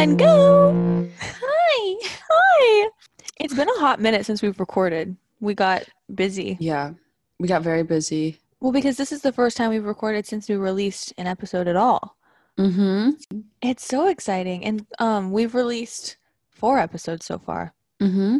one, go. Hi. Hi. It's been a hot minute since we've recorded. We got busy. Yeah, we got very busy. Well, because this is the first time we've recorded since we released an episode at all. Mm-hmm. It's so exciting. And um we've released four episodes so far, Mm-hmm.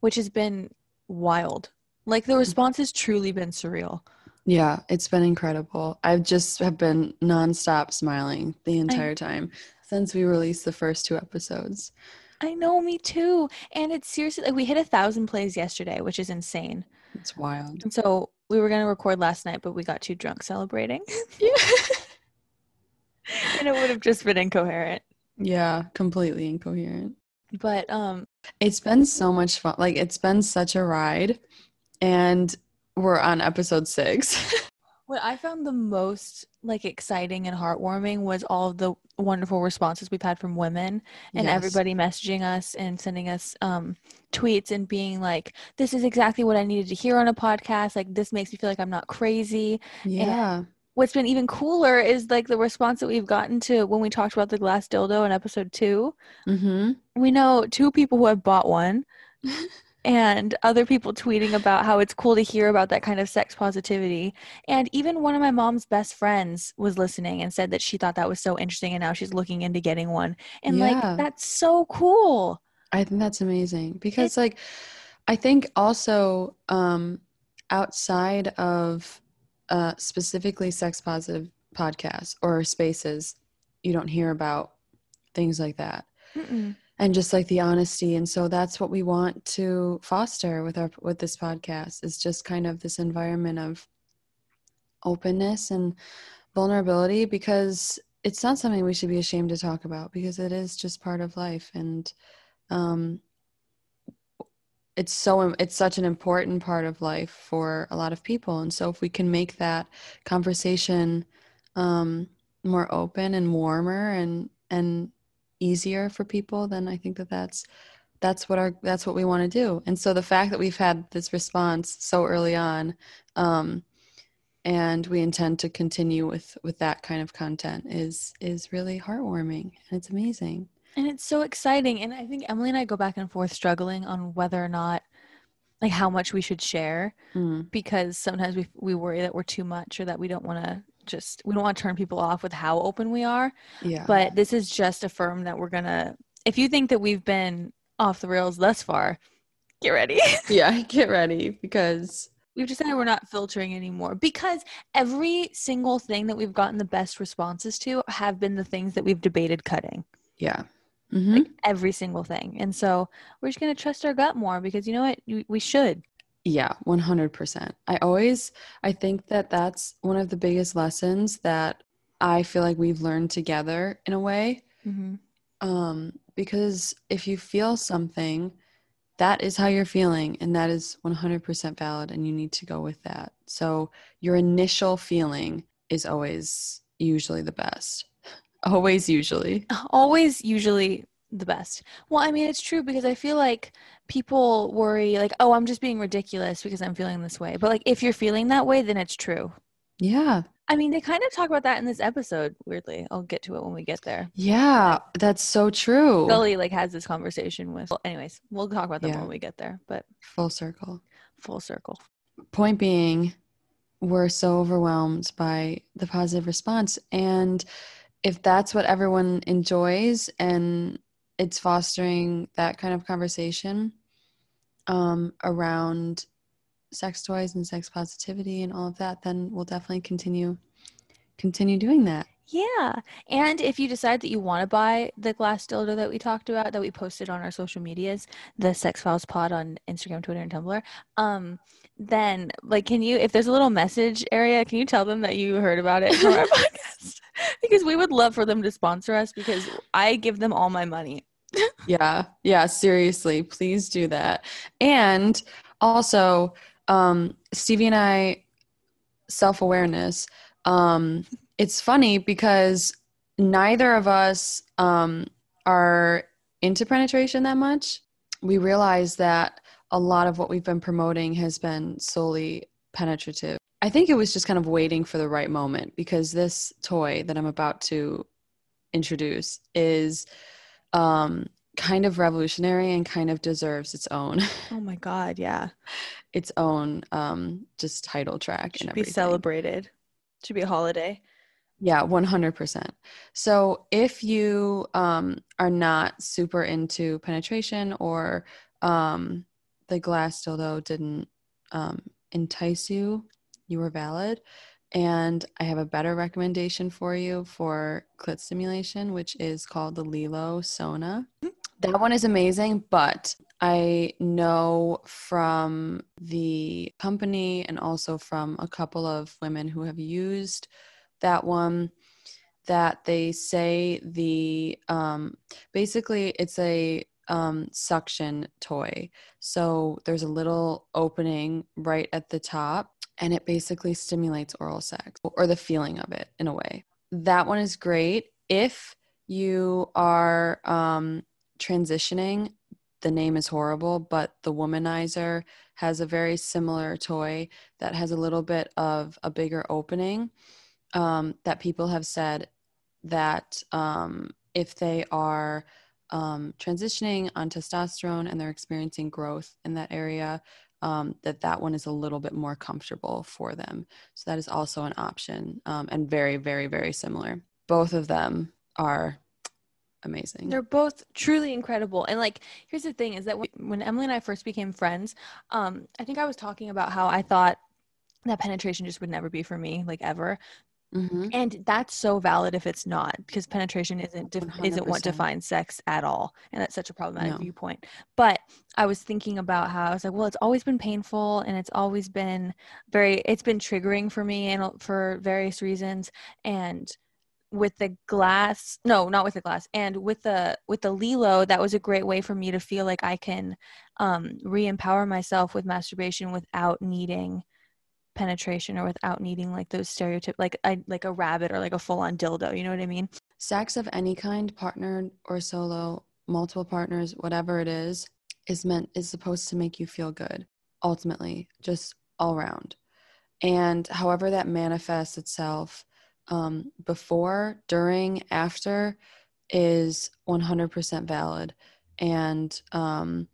which has been wild. Like the response has truly been surreal. Yeah, it's been incredible. I've just have been nonstop smiling the entire time since we released the first two episodes. I know, me too. And it's seriously like we hit a thousand plays yesterday, which is insane. It's wild. And so we were gonna record last night, but we got too drunk celebrating. yeah. and it would have just been incoherent. Yeah, completely incoherent. But um It's been so much fun. Like it's been such a ride, and we're on episode six. what I found the most like exciting and heartwarming was all of the wonderful responses we've had from women and Yes. everybody messaging us and sending us um tweets and being like, This is exactly what I needed to hear on a podcast. Like this makes me feel like I'm not crazy. Yeah. What's been even cooler is like the response that we've gotten to when we talked about the glass dildo in episode two. Mm-hmm. we know two people who have bought one and other people tweeting about how it's cool to hear about that kind of sex positivity and even one of my mom's best friends was listening and said that she thought that was so interesting and now she's looking into getting one and Yeah. like that's so cool I think that's amazing because like I think also um outside of uh specifically sex positive podcasts or spaces you don't hear about things like that Mm-mm. And just like the honesty and so that's what we want to foster with our with this podcast is just kind of this environment of openness and vulnerability because it's not something we should be ashamed to talk about because it is just part of life and um it's so it's such an important part of life for a lot of people and so if we can make that conversation um more open and warmer and and easier for people then i think that that's that's what our that's what we want to do. And so the fact that we've had this response so early on um and we intend to continue with with that kind of content is is really heartwarming and it's amazing. And it's so exciting and i think Emilie and i go back and forth struggling on whether or not like how much we should share Mm, because sometimes we we worry that we're too much or that we don't want to just we don't want to turn people off with how open we are yeah. but this is just a firm that we're gonna if you think that we've been off the rails thus far get ready. Yeah get ready because we've decided we're not filtering anymore because every single thing that we've gotten the best responses to have been the things that we've debated cutting. Yeah. Hmm like every single thing and so we're just gonna trust our gut more because you know what? We should Yeah, 100%. I always I think that that's one of the biggest lessons that I feel like we've learned together in a way. mm-hmm. Um because if you feel something, that is how you're feeling and that is 100% valid and you need to go with that. So your initial feeling is always usually the best. Always usually. always usually the best. Well, I mean, it's true because I feel like people worry, like, oh, I'm just being ridiculous because I'm feeling this way. But like, if you're feeling that way, then it's true. Yeah. I mean, they kind of talk about that in this episode. Weirdly, I'll get to it when we get there. Yeah, that's so true. Scully like has this conversation with. Well, anyways, we'll talk about them Yeah. when we get there. But Full circle. full circle. point being we're so overwhelmed by the positive response and if that's what everyone enjoys and it's fostering that kind of conversation um, around sex toys and sex positivity and all of that then we'll definitely continue continue doing that Yeah. And if you decide that you want to buy the glass dildo that we talked about, that we posted on our social medias, the Sex Files Pod on Instagram, Twitter, and Tumblr, um, then like, can you, if there's a little message area, can you tell them that you heard about it from our podcast? because we would love for them to sponsor us because I give them all my money. Yeah yeah seriously please do that. And also um Stephee and i self-awareness um it's funny because neither of us um are into penetration that much. We realize that a lot of what we've been promoting has been solely penetrative. I think it was just kind of waiting for the right moment because this toy that i'm about to introduce is um, kind of revolutionary and kind of deserves its own Oh my god, yeah. its own um, just title track Should and be celebrated. Should be a holiday. Yeah, 100%. So if you um, are not super into penetration or um, the glass dildo didn't um, entice you, you were valid. And I have a better recommendation for you for clit stimulation, which is called the LELO Sona. That one is amazing, but I know from the company and also from a couple of women who have used that one that they say the um, basically it's a um, suction toy. So there's a little opening right at the top, and it basically stimulates oral sex or the feeling of it in a way. That one is great if you are um, transitioning. The name is horrible, but the Womanizer has a very similar toy that has a little bit of a bigger opening um, that people have said that um, if they are um, transitioning on testosterone and they're experiencing growth in that area, um, that that one is a little bit more comfortable for them. So that is also an option um, and very, very, very similar. Both of them are amazing. They're both truly incredible. And like, here's the thing: is that when, Emilie and I first became friends, um, I think I was talking about how I thought that penetration just would never be for me, like ever. Mhm. And that's so valid if it's not, because penetration isn't def- isn't what defines sex at all, and that's such a problematic No. viewpoint. But I was thinking about how I was like, well, it's always been painful, and it's always been very, it's been triggering for me, and uh, for various reasons. And with the glass, no, not with the glass, and with the with the LELO, that was a great way for me to feel like I can um, re-empower myself with masturbation without needing penetration or without needing like those stereotype like I like a rabbit or like a full on dildo. You know what I mean? Sex of any kind, partnered or solo, multiple partners, whatever it is, is meant is supposed to make you feel good. Ultimately, just all around. And however that manifests itself um, before, during, after is 100% valid. And um,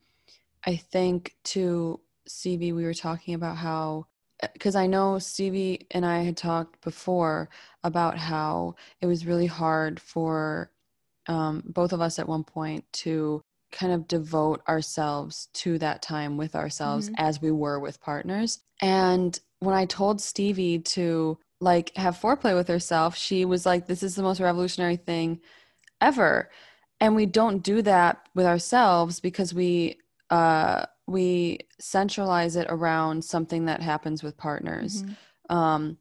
I think to CV, we were talking about how, because I know Stephee and I had talked before about how it was really hard for um, both of us at one point to kind of devote ourselves to that time with ourselves Mhm. as we were with partners. And when I told Stephee to like have foreplay with herself, she was like, This is the most revolutionary thing ever. And we don't do that with ourselves because we uh we centralize it around something that happens with partners Mhm. um,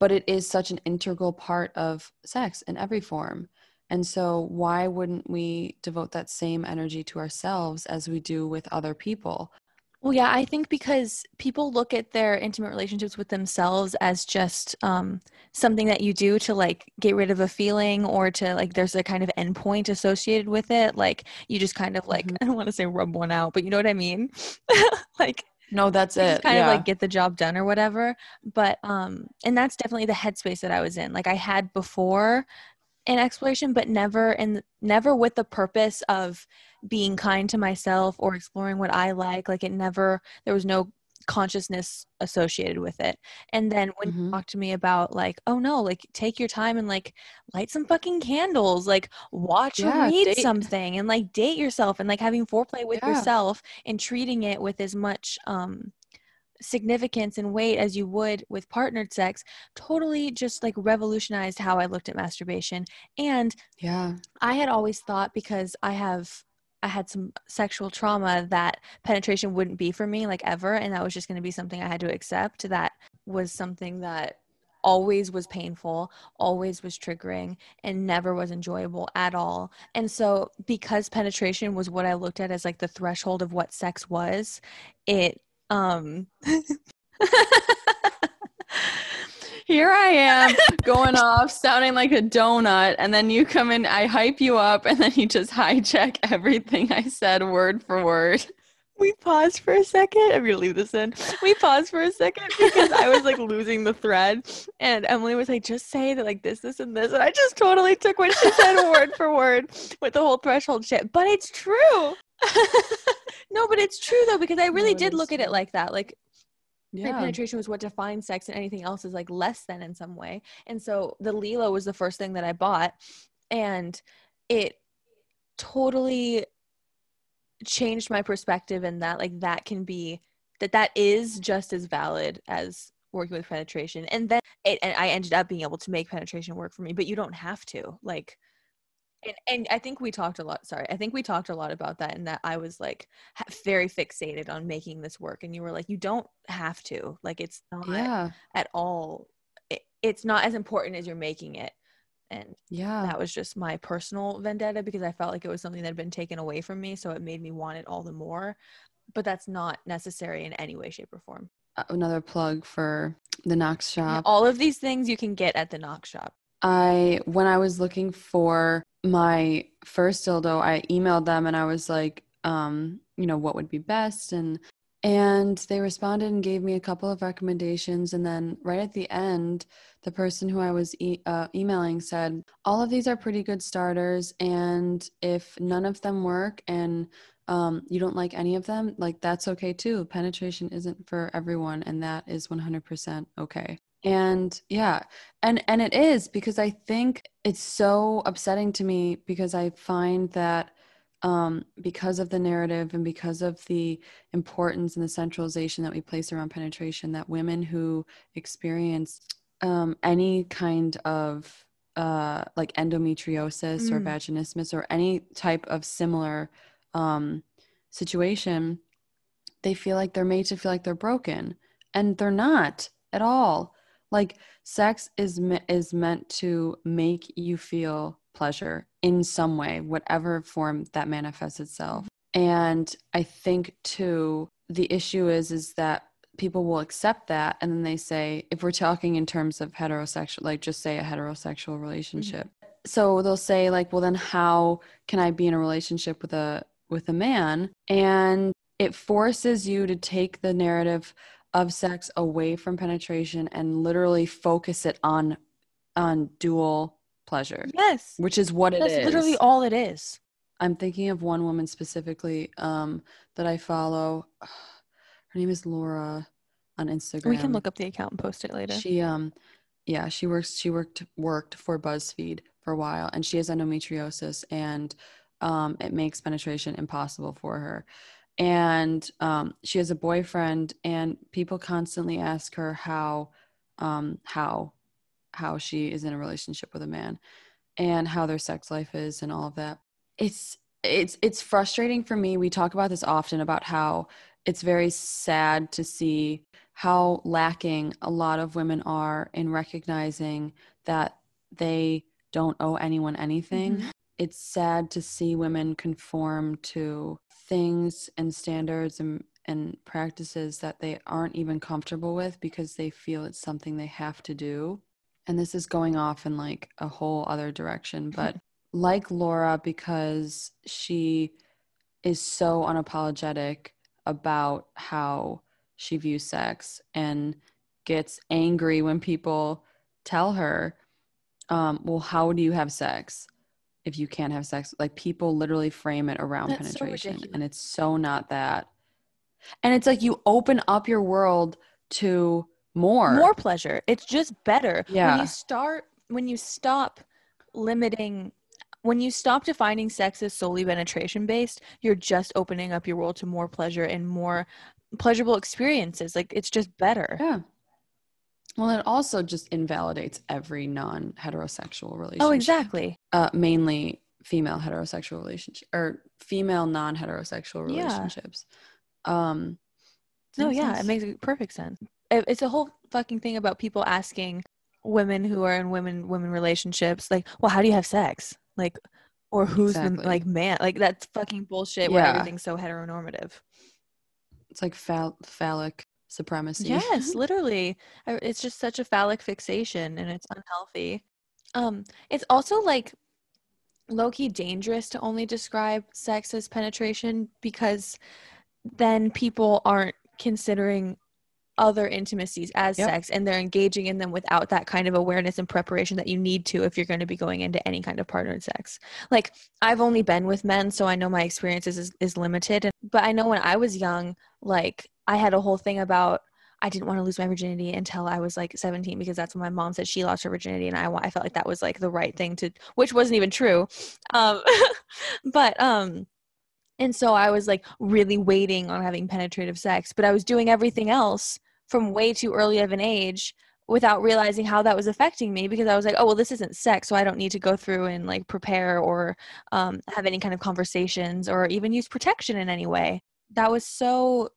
but it is such an integral part of sex in every form. And so, why wouldn't we devote that same energy to ourselves as we do with other people? Well, yeah, I think because people look at their intimate relationships with themselves as just um, something that you do to like get rid of a feeling or to like there's a kind of endpoint associated with it. Like you just kind of like Mhm. I don't want to say rub one out, but you know what I mean? like No, that's it. kind yeah. of like get the job done or whatever. But um, and that's definitely the headspace that I was in. Like I had before an exploration, but never and never with the purpose of being kind to myself or exploring what I like. Like it never there was no consciousness associated with it. And then when you Mhm. talk to me about like, oh no, like take your time and like light some fucking candles, like watch or Yeah, read date. something and like date yourself and like having foreplay with Yeah. yourself and treating it with as much um significance and weight as you would with partnered sex totally just like revolutionized how I looked at masturbation. And yeah. I had always thought because I have I had some sexual trauma that penetration wouldn't be for me like ever and that was just going to be something I had to accept that was something that always was painful, always was triggering and never was enjoyable at all. And so because penetration was what I looked at as like the threshold of what sex was, it um Here I am going off, sounding like a donut, and then you come in, I hype you up, and then you just hijack everything I said word for word. we paused for a second. I'm gonna leave this in. We paused for a second because I was like losing the thread, and Emilie was like, "Just say that like this, this, and this," and I just totally took what she said word for word with the whole threshold shit. But it's true. no, but it's true though because I really No, did look at it like that. Like Yeah. penetration was what defines sex and anything else is like less than in some way and so the LELO was the first thing that i bought and it totally changed my perspective in that like that can be that that is just as valid as working with penetration and then it and i ended up being able to make penetration work for me but you don't have to like and, and i think we talked a lot sorry i think we talked a lot about that and that i was like very fixated on making this work and you were like you don't have to like it's not Yeah. at all it, it's not as important as you're making it and Yeah. that was just my personal vendetta because i felt like it was something that had been taken away from me so it made me want it all the more but that's not necessary in any way shape or form Uh, Another plug for the Knox shop. all of these things you can get at the knock shop I when I was looking for my first dildo, I emailed them and I was like, um, you know, what would be best? And and they responded and gave me a couple of recommendations. And then right at the end the person who i was e- uh, emailing said all of these are pretty good starters. And if none of them work and um, you don't like any of them like that's okay too. Penetration isn't for everyone and that is 100% okay. And yeah. And and it is because i think it's so upsetting to me because i find that um, because of the narrative and because of the importance and the centralization that we place around penetration that women who experience um, any kind of uh, like endometriosis or Mm. vaginismus or any type of similar um, situation they feel like they're made to feel like they're broken and they're not at all like sex is me- is meant to make you feel pleasure in some way whatever form that manifests itself. And i think too the issue is is that people will accept that and then they say if we're talking in terms of heterosexual like just say a heterosexual relationship. Mm-hmm. So they'll say like well then how can i be in a relationship with a with a man? And it forces you to take the narrative of sex away from penetration and literally focus it on on dual pleasure yes. which is what it is. that's literally all it is. I'm thinking of one woman specifically um that i follow. Her name is laura on instagram we can look up the account and post it later. She um yeah, she works she worked worked for BuzzFeed for a while and she has endometriosis and um it makes penetration impossible for her. And um she has a boyfriend and people constantly ask her how um how how she is in a relationship with a man and how their sex life is and all of that. It's it's it's frustrating for me. We talk about this often about how it's very sad to see how lacking a lot of women are in recognizing that they don't owe anyone anything. Mhm. It's sad to see women conform to things and standards and, and practices that they aren't even comfortable with because they feel it's something they have to do. And this is going off in like a whole other direction. But like Laura, because she is so unapologetic about how she views sex and gets angry when people tell her, um, well, how do you have sex if you can't have sex? Like people literally frame it around That's penetration, ridiculous. and it's so not that. And it's like you open up your world to more. more pleasure it's just better when Yeah. you start when you stop limiting when you stop defining sex as solely penetration based you're just opening up your world to more pleasure and more pleasurable experiences like it's just better Yeah. Well, it also just invalidates every non heterosexual relationship. oh exactly uh, mainly female heterosexual relationship or female non-heterosexual Yeah. relationships. Um, no yeah sense? it makes perfect sense It- it's a whole fucking thing about people asking women who are in women women relationships like well how do you have sex like or who's Exactly. the like man like that's fucking bullshit where Yeah. everything's so heteronormative it's like phall- phallic supremacy. Yes, literally. It's just such a phallic fixation and it's unhealthy. Um, it's also like low key dangerous to only describe sex as penetration because then people aren't considering other intimacies as Yep. sex and they're engaging in them without that kind of awareness and preparation that you need to if you're going to be going into any kind of partnered sex. Like I've only been with men so I know my experiences is, is limited and, but I know when I was young like I had a whole thing about I didn't want to lose my virginity until I was like 17 because that's when my mom said she lost her virginity and I I felt like that was like the right thing to which wasn't even true. Um but um and so I was like really waiting on having penetrative sex, but I was doing everything else from way too early of an age without realizing how that was affecting me because I was like, oh, well, this isn't sex, so I don't need to go through and like prepare or um, have any kind of conversations or even use protection in any way. That was so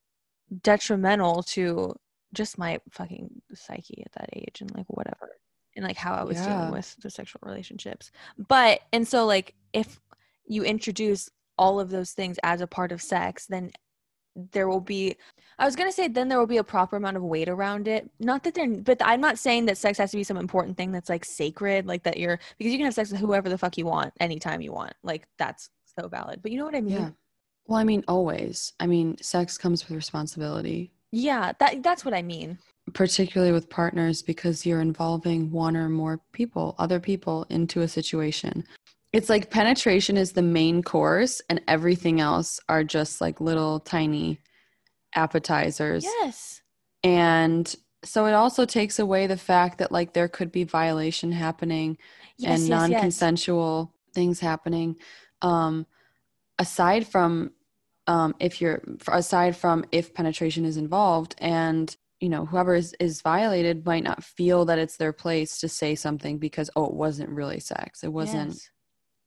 detrimental to just my fucking psyche at that age and like whatever and like how I was Yeah. dealing with the sexual relationships. But and so like if you introduce all of those things as a part of sex, then there will be I was gonna say then there will be a proper amount of weight around it. Not that they're but I'm not saying that sex has to be some important thing that's like sacred, like that you're because you can have sex with whoever the fuck you want anytime you want. Like that's so valid. But you know what I mean? Yeah. Well, I mean, always. I mean, sex comes with responsibility, Yeah, that that's what I mean. particularly with partners, because you're involving one or more people, other people, into a situation. It's like penetration is the main course, and everything else are just like little tiny appetizers. Yes. And so it also takes away the fact that like there could be violation happening Yes, and yes, yes. non-consensual things happening um aside from um if you're aside from if penetration is involved and you know whoever is, is violated might not feel that it's their place to say something because oh it wasn't really sex it wasn't Yes.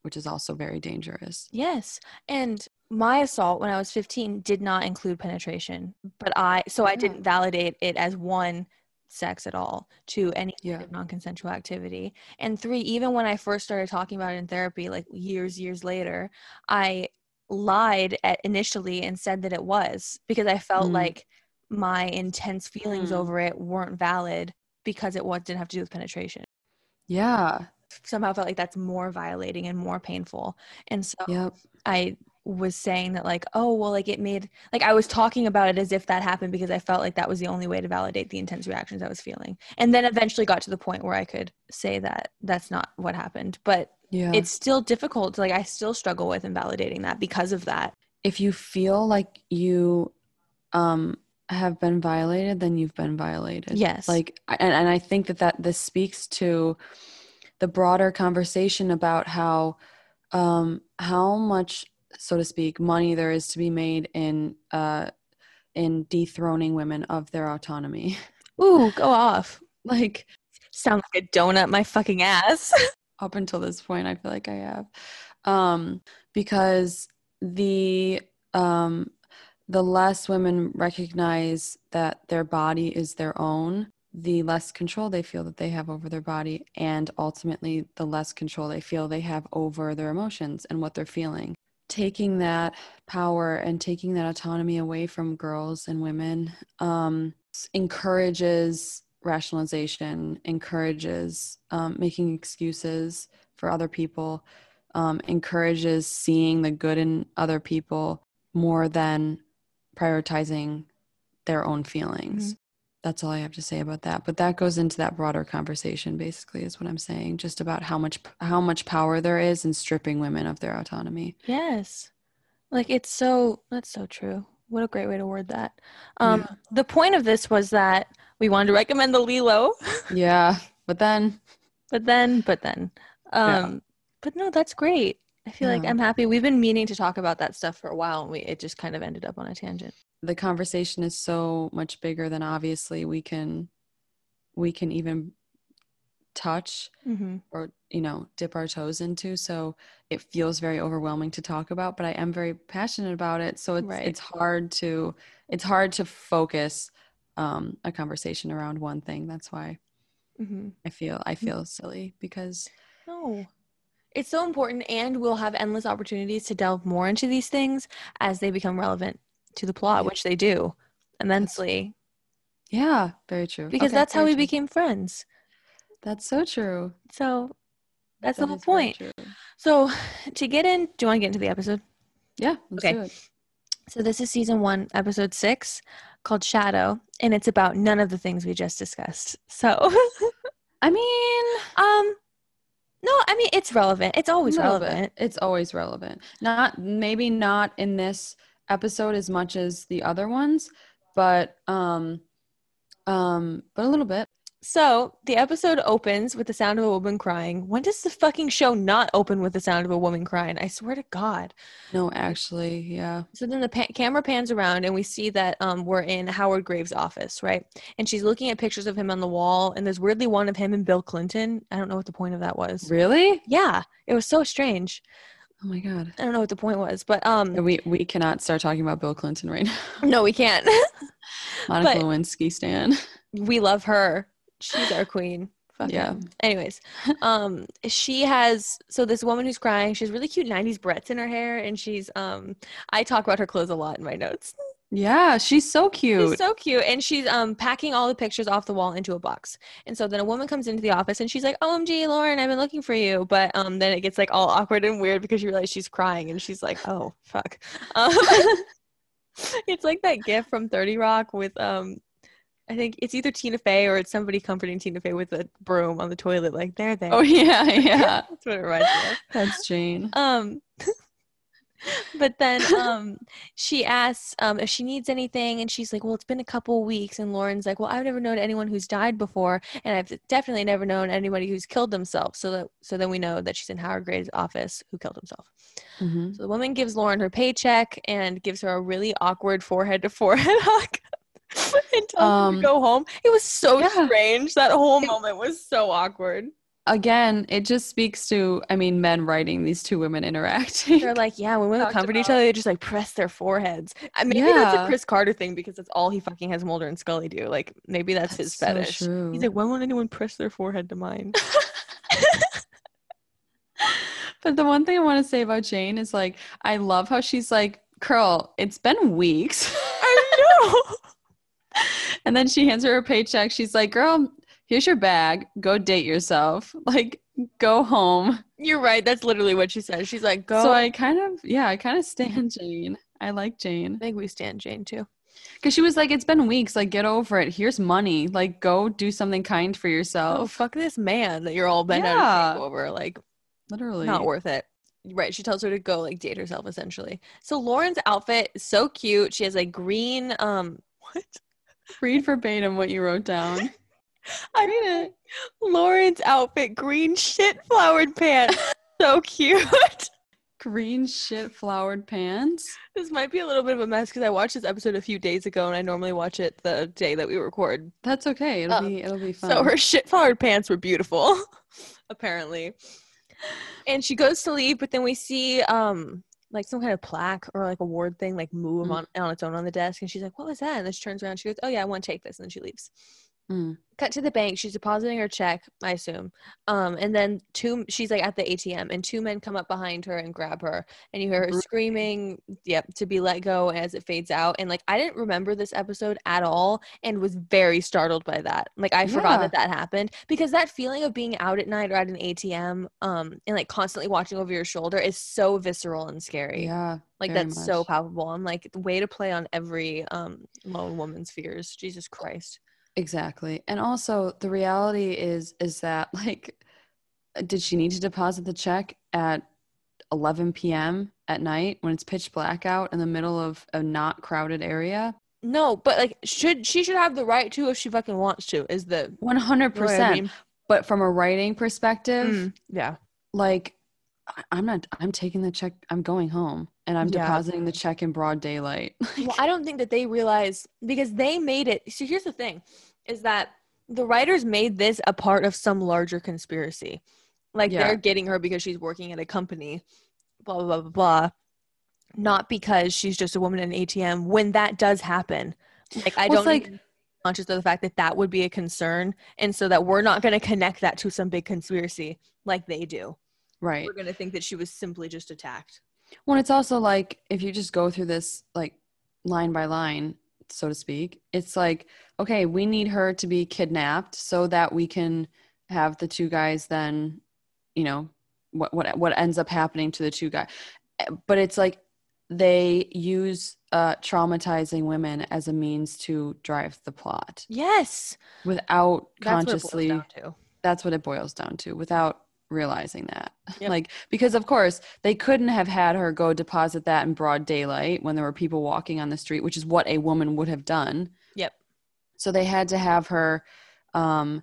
Which is also very dangerous Yes. And my assault when I was 15 did not include penetration, but I, so I didn't validate it as one sex at all to any Yeah. kind of non consensual activity. And three, even when I first started talking about it in therapy, like years, years later, I lied at initially and said that it was because I felt Mm. like my intense feelings Mm. over it weren't valid because it was, didn't have to do with penetration. yeah Somehow felt like that's more violating and more painful. And so yep I was saying that like, oh well like it made like I was talking about it as if that happened because I felt like that was the only way to validate the intense reactions I was feeling. And then eventually got to the point where I could say that that's not what happened. But yeah it's still difficult like I still struggle with invalidating that because of that. if you feel like you um have been violated then you've been violated Yes. like and, and i think that that this speaks to the broader conversation about how um how much so to speak money there is to be made in uh in dethroning women of their autonomy Ooh, go off. like Sound like a donut my fucking ass. up until this point i feel like i have um because the um the less women recognize that their body is their own the less control they feel that they have over their body and ultimately the less control they feel they have over their emotions and what they're feeling. Taking that power and taking that autonomy away from girls and women um, encourages rationalization encourages um, making excuses for other people um, encourages seeing the good in other people more than prioritizing their own feelings that's all i have to say about that but that goes into that broader conversation basically is what i'm saying just about how much how much power there is in stripping women of their autonomy Yes. Like it's so that's so true. What a great way to word that. Um the point of this was that we wanted to recommend the LELO, yeah but then but then but then Yeah. um but no, that's great. I feel like I'm happy. We've been meaning to talk about that stuff for a while and we it just kind of ended up on a tangent. the conversation is so much bigger than obviously we can we can even touch Mm-hmm. or you know dip our toes into so it feels very overwhelming to talk about but i am very passionate about it so it's Right. it's hard to it's hard to focus um a conversation around one thing that's why Mm-hmm. i feel i feel silly because No. It's so important and we'll have endless opportunities to delve more into these things as they become relevant to the plot, Yeah. which they do immensely. yeah very true Because Okay, that's how we true. became friends. that's so true So that's That the whole point. So to get in, do you want to get into the episode? yeah let's Okay. do it So this is season one, episode six, called Shadow, and it's about none of the things we just discussed. So, I mean, um, no, I mean it's relevant. It's always relevant. It's always relevant. Not maybe not in this episode as much as the other ones, but um um but a little bit. So the episode opens with the sound of a woman crying. When does the fucking show not open with the sound of a woman crying? I swear to God. No, actually, yeah. So then the pa- camera pans around and we see that um, we're in Howard Graves' office, right? And she's looking at pictures of him on the wall, and there's weirdly one of him and Bill Clinton. I don't know what the point of that was. Really? Yeah, it was so strange. Oh my god. I don't know what the point was, but um, We we cannot start talking about Bill Clinton right now. no, we can't. Monica But- Lewinsky stan. we love her. She's our queen. Fuck Yeah. yeah. Anyways, um, she has so this woman who's crying. She has really cute '90s Bretts in her hair, and she's um. I talk about her clothes a lot in my notes. Yeah, she's so cute. She's so cute, and she's um packing all the pictures off the wall into a box. And so then a woman comes into the office, and she's like, "OMG, Lauren, I've been looking for you." But um, then it gets like all awkward and weird because you realize she's crying, and she's like, "Oh fuck." Um, it's like that gif from Thirty Rock with um. I think it's either Tina Fey or it's somebody comforting Tina Fey with a broom on the toilet, like there, there. oh yeah, yeah. That's what it reminds me of. That's Jane. Um, but then um, she asks um, if she needs anything, and she's like, "Well, it's been a couple weeks." And Lauren's like, "Well, I've never known anyone who's died before, and I've definitely never known anybody who's killed themselves." So that so then we know that she's in Howard Graves' office who killed himself. Mhm. So the woman gives Lauren her paycheck and gives her a really awkward forehead to forehead hug. and tells her Um, to go home. It was so yeah. strange. That whole moment was so awkward. Again, it just speaks to I mean men writing these two women interacting. They're like, yeah, when women comfort each other, they just like press their foreheads. Uh, Maybe that's a Chris Carter thing because that's all he fucking has Mulder and Scully do. Like maybe that's, his That's so fetish. true. He's like, why won't anyone press their forehead to mine? But the one thing I want to say about Jane is like, I love how she's like, Curl, it's been weeks. I know. And then she hands her a paycheck. She's like, Girl, here's your bag. Go date yourself. Like, go home. You're right. That's literally what she said. She's like, go. So I kind of, yeah, I kind of stand Jane. I like Jane. I think we stand Jane too. Because she was like, It's been weeks. Like, get over it. Here's money. Like, go do something kind for Oh, yourself. fuck this man that you're all bent out Yeah. take over. Like, Literally. not worth it. Right. She tells her to go like date herself essentially. So Lauren's outfit is so cute. She has like green, um, what? Read verbatim what you wrote down. I read it. Lauren's outfit, green shit flowered pants. so cute. Green shit flowered pants. this might be a little bit of a mess because I watched this episode a few days ago and I normally watch it the day that we record. That's okay. It'll Um, be it'll be fun. So her shit flowered pants were beautiful, apparently. And she goes to leave, but then we see um like some kind of plaque or like award thing like move Mm. on, on its own on the desk and she's like, What was that? And then she turns around, she goes, Oh yeah, I want to take this, and then she leaves. Mm. cut to the bank she's depositing her check i assume. Um and then two she's like at the atm and two men come up behind her and grab her. And you hear her screaming yep to be let go as it fades out. And like i didn't remember this episode at all and was very startled by that. Like i forgot Yeah. that that happened because that feeling of being out at night or at an atm um and like constantly watching over your shoulder is so visceral and scary. Yeah. like that's so palpable. I'm like the way to play on every um lone woman's fears. Jesus christ Exactly. And also the reality is is that like did she need to deposit the check at 11 p.m. at night when it's pitch black out in the middle of a not crowded area? No, but like should she should have the right to if she fucking wants to is the 100%. you know I mean? But from a writing perspective, Mm, yeah. like I'm not I'm taking the check I'm going home and I'm Yeah. depositing the check in broad daylight. Well, I don't think that they realize because they made it. So here's the thing is that the writers made this a part of some larger conspiracy. Like Yeah. they're getting her because she's working at a company, blah, blah, blah, blah, blah. Not because she's just a woman in an ATM when that does happen. Like, I Well, don't like- like conscious of the fact that that would be a concern. And so that we're not going to connect that to some big conspiracy like they do. right. We're going to think that she was simply just attacked. Well, it's also like if you just go through this like line by line, so to speak, it's like, okay, we need her to be kidnapped so that we can have the two guys then, you know, what what what ends up happening to the two guys. But it's like they use uh, traumatizing women as a means to drive the plot Yes. without That's consciously. what it boils down to. that's what it boils down to without realizing that. Yep. Like, because of course, they couldn't have had her go deposit that in broad daylight when there were people walking on the street, which is what a woman would have done. Yep. So they had to have her, um,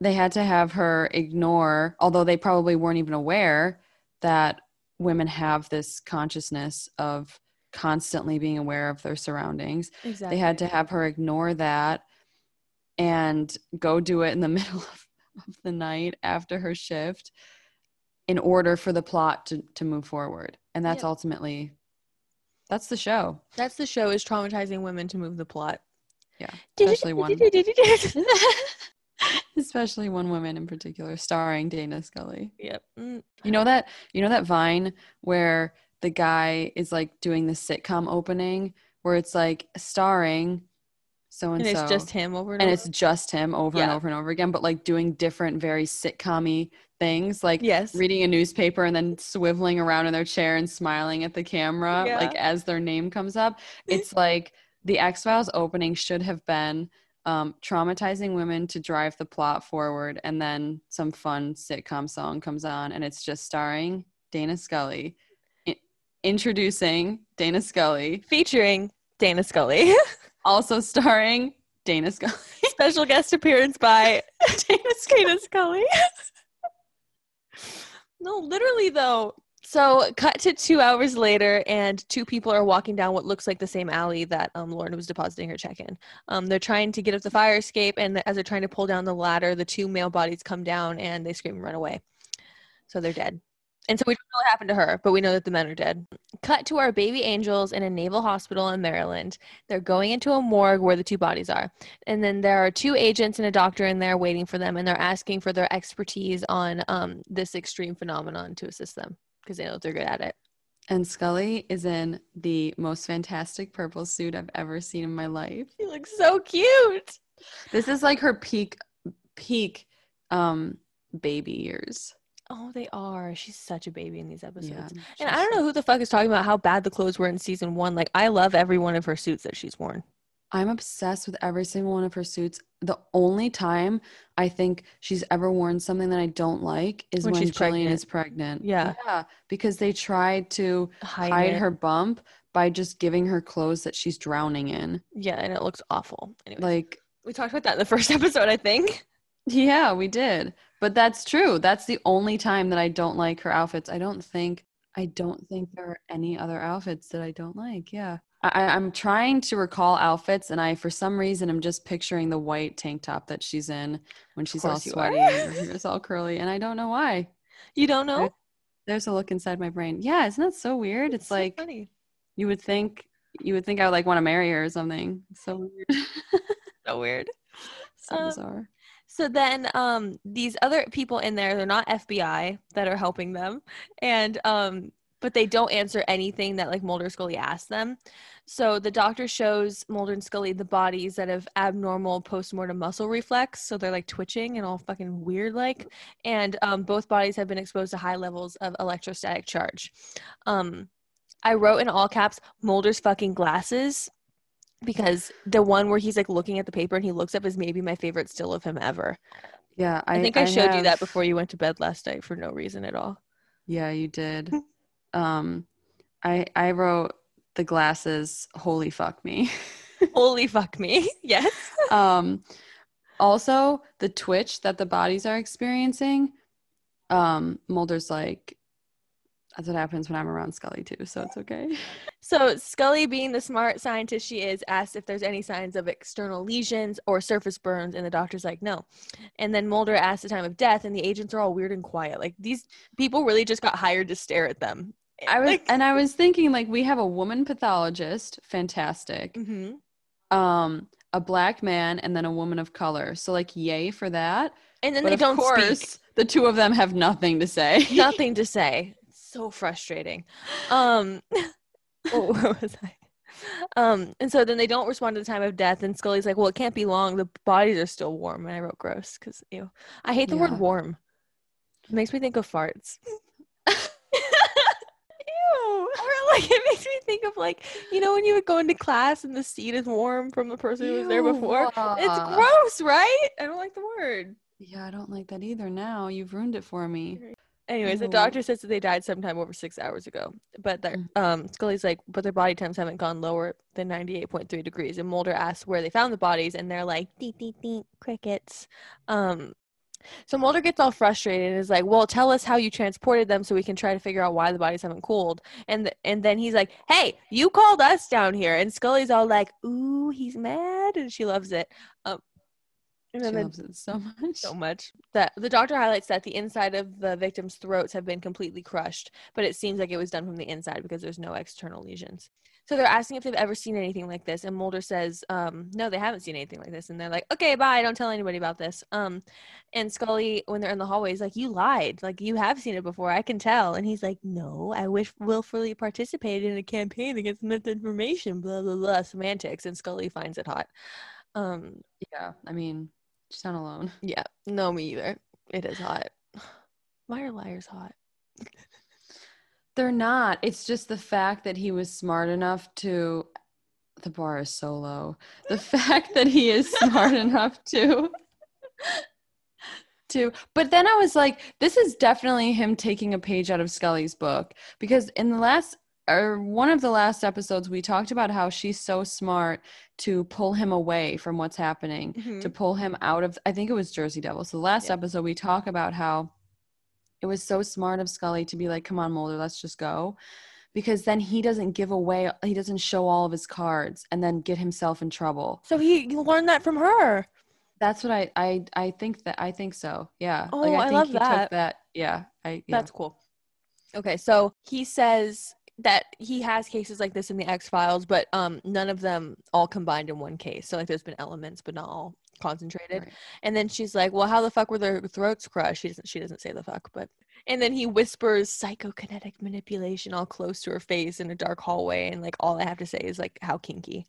they had to have her ignore, although they probably weren't even aware that women have this consciousness of constantly being aware of their surroundings. Exactly. They had to have her ignore that and go do it in the middle of, of the night after her shift in order for the plot to, to move forward. And that's Yep. ultimately that's the show. That's the show is traumatizing women to move the plot. Yeah, especially one. yep. Especially one woman in particular, starring Dana Scully. Mm. You know that you know that Vine where the guy is like doing the sitcom opening where it's like starring so and And it's just him over and, and over. it's just him over and over and over again, but like doing different, very sitcom things, like yes. reading a newspaper and then swiveling around in their chair and smiling at the camera, Yeah. like as their name comes up. It's like the X Files opening should have been um, traumatizing women to drive the plot forward, and then some fun sitcom song comes on, and it's just starring Dana Scully. I- introducing Dana Scully, Featuring Dana Scully. also starring Dana Scully. Special guest appearance by Dana, Dana Scully. no, literally though. So cut to two hours later, and two people are walking down what looks like the same alley that um, Lauren was depositing her check in. Um, they're trying to get up the fire escape, and as they're trying to pull down the ladder, the two male bodies come down and they scream and run away. So they're dead. And so we don't know what happened to her, but we know that the men are dead. Cut to our baby angels in a naval hospital in Maryland. They're going into a morgue where the two bodies are. And then there are two agents and a doctor in there waiting for them, and they're asking for their expertise on um, this extreme phenomenon to assist them because they know they're good at it. And Scully is in the most fantastic purple suit I've ever seen in my life. She looks so cute. This is like her peak peak um baby years. Oh, they are. She's such a baby in these episodes. Yeah. And I don't know who the fuck is talking about how bad the clothes were in season one. Like, I love every one of her suits that she's worn. I'm obsessed with every single one of her suits. The only time I think she's ever worn something that I don't like is When when, she's Gillian pregnant. is pregnant. Yeah. Yeah. Because they tried to Hide, hide her bump by just giving her clothes that she's drowning in. Yeah, and it looks awful. Anyways, Like we talked about that in the first episode, I think. Yeah, we did. But that's true. That's the only time that I don't like her outfits. I don't think I don't think there are any other outfits that I don't like. Yeah. I, I'm trying to recall outfits and I for some reason I'm just picturing the white tank top that she's in when she's all course you are. sweaty and her hair's all curly and I don't know why. You don't know? There's a look inside my brain. Yeah, isn't that so weird? It's so like funny. you would think you would think I would like want to marry her or something. It's so weird. So weird. so Um, bizarre. So then um these other people in there, they're not FBI that are helping them. And um but they don't answer anything that like Mulder and Scully ask them. So the doctor shows Mulder and Scully the bodies that have abnormal postmortem muscle reflex. So they're like twitching and all fucking weird like. And um, both bodies have been exposed to high levels of electrostatic charge. Um, I wrote in all caps Mulder's fucking glasses because the one where he's like looking at the paper and he looks up is maybe my favorite still of him ever. Yeah, I, think I, showed you that before you went to bed last night for no reason at all. Yeah, you did. um, I I wrote the glasses. Holy fuck me. Holy fuck me. Yes. um, also the twitch that the bodies are experiencing. Um, Mulder's like, that's what happens when I'm around Scully too, so it's okay. So Scully, being the smart scientist she is, asks if there's any signs of external lesions or surface burns, and the doctor's like, no. And then Mulder asks the time of death, and the agents are all weird and quiet. Like these people really just got hired to stare at them. I was Like- and I was thinking like we have a woman pathologist, fantastic. Mhm. Um, a black man and then a woman of color. So like yay for that. And then but they don't course, speak. the two of them have nothing to say. Nothing to say. So frustrating. Um, oh, where was I? Um, and so then they don't respond to the time of death, and Scully's like, "Well, it can't be long. The bodies are still warm." And I wrote "gross" because ew. I hate the Yeah. word "warm." It makes me think of farts. Ew. Or like it makes me think of like you know when you would go into class and the seat is warm from the person who was there Ew. before. It's gross, right? I don't like the word. Yeah, I don't like that either. Now you've ruined it for me. Anyways, the doctor says that they died sometime over six hours ago. But their Mm. um Scully's like, but their body temps haven't gone lower than ninety eight point three degrees. And Mulder asks where they found the bodies, and they're like, dee dee dee, crickets. Um so Mulder gets all frustrated and is like, "Well, tell us how you transported them so we can try to figure out why the bodies haven't cooled." And th- and then he's like, "Hey, you called us down here." And Scully's all like, "Ooh, he's mad," and she loves it. Um, and She loves it so much. so much that the doctor highlights that the inside of the victims' throats have been completely crushed, but it seems like it was done from the inside because there's no external lesions. So they're asking if they've ever seen anything like this, and Mulder says, um, "No, they haven't seen anything like this." And they're like, "Okay, bye. Don't tell anybody about this." Um, and Scully, when they're in the hallway, is like, "You lied. Like you have seen it before. I can tell." And he's like, "No, I wish willfully participated in a campaign against misinformation." Blah blah blah. Semantics, and Scully finds it hot. Um, Yeah, I mean, she's not alone. yeah, no, me either. It is hot. Why are liars hot? They're not. It's just the fact that he was smart enough to. The bar is so low. The fact that he is smart enough to. To, but then I was like, this is definitely him taking a page out of Scully's book because in the last or one of the last episodes we talked about how she's so smart to pull him away from what's happening to mm-hmm. pull him out of I think it was Jersey Devil. So the last Yeah. episode we talk about how it was so smart of Scully to be like, "Come on, Mulder, let's just go." Because then he doesn't give away he doesn't show all of his cards and then get himself in trouble. So he you learned that from her. That's what I I I think that I think so. Yeah. Oh, I love that. that. Yeah. I yeah. That's cool. Okay, so he says that he has cases like this in the X Files, but um, none of them all combined in one case. So like, there's been elements, but not all concentrated. Right. And then she's like, "Well, how the fuck were their throats crushed?" She doesn't. She doesn't say the fuck, but. And then he whispers psychokinetic manipulation all close to her face in a dark hallway, and like all I have to say is like how kinky.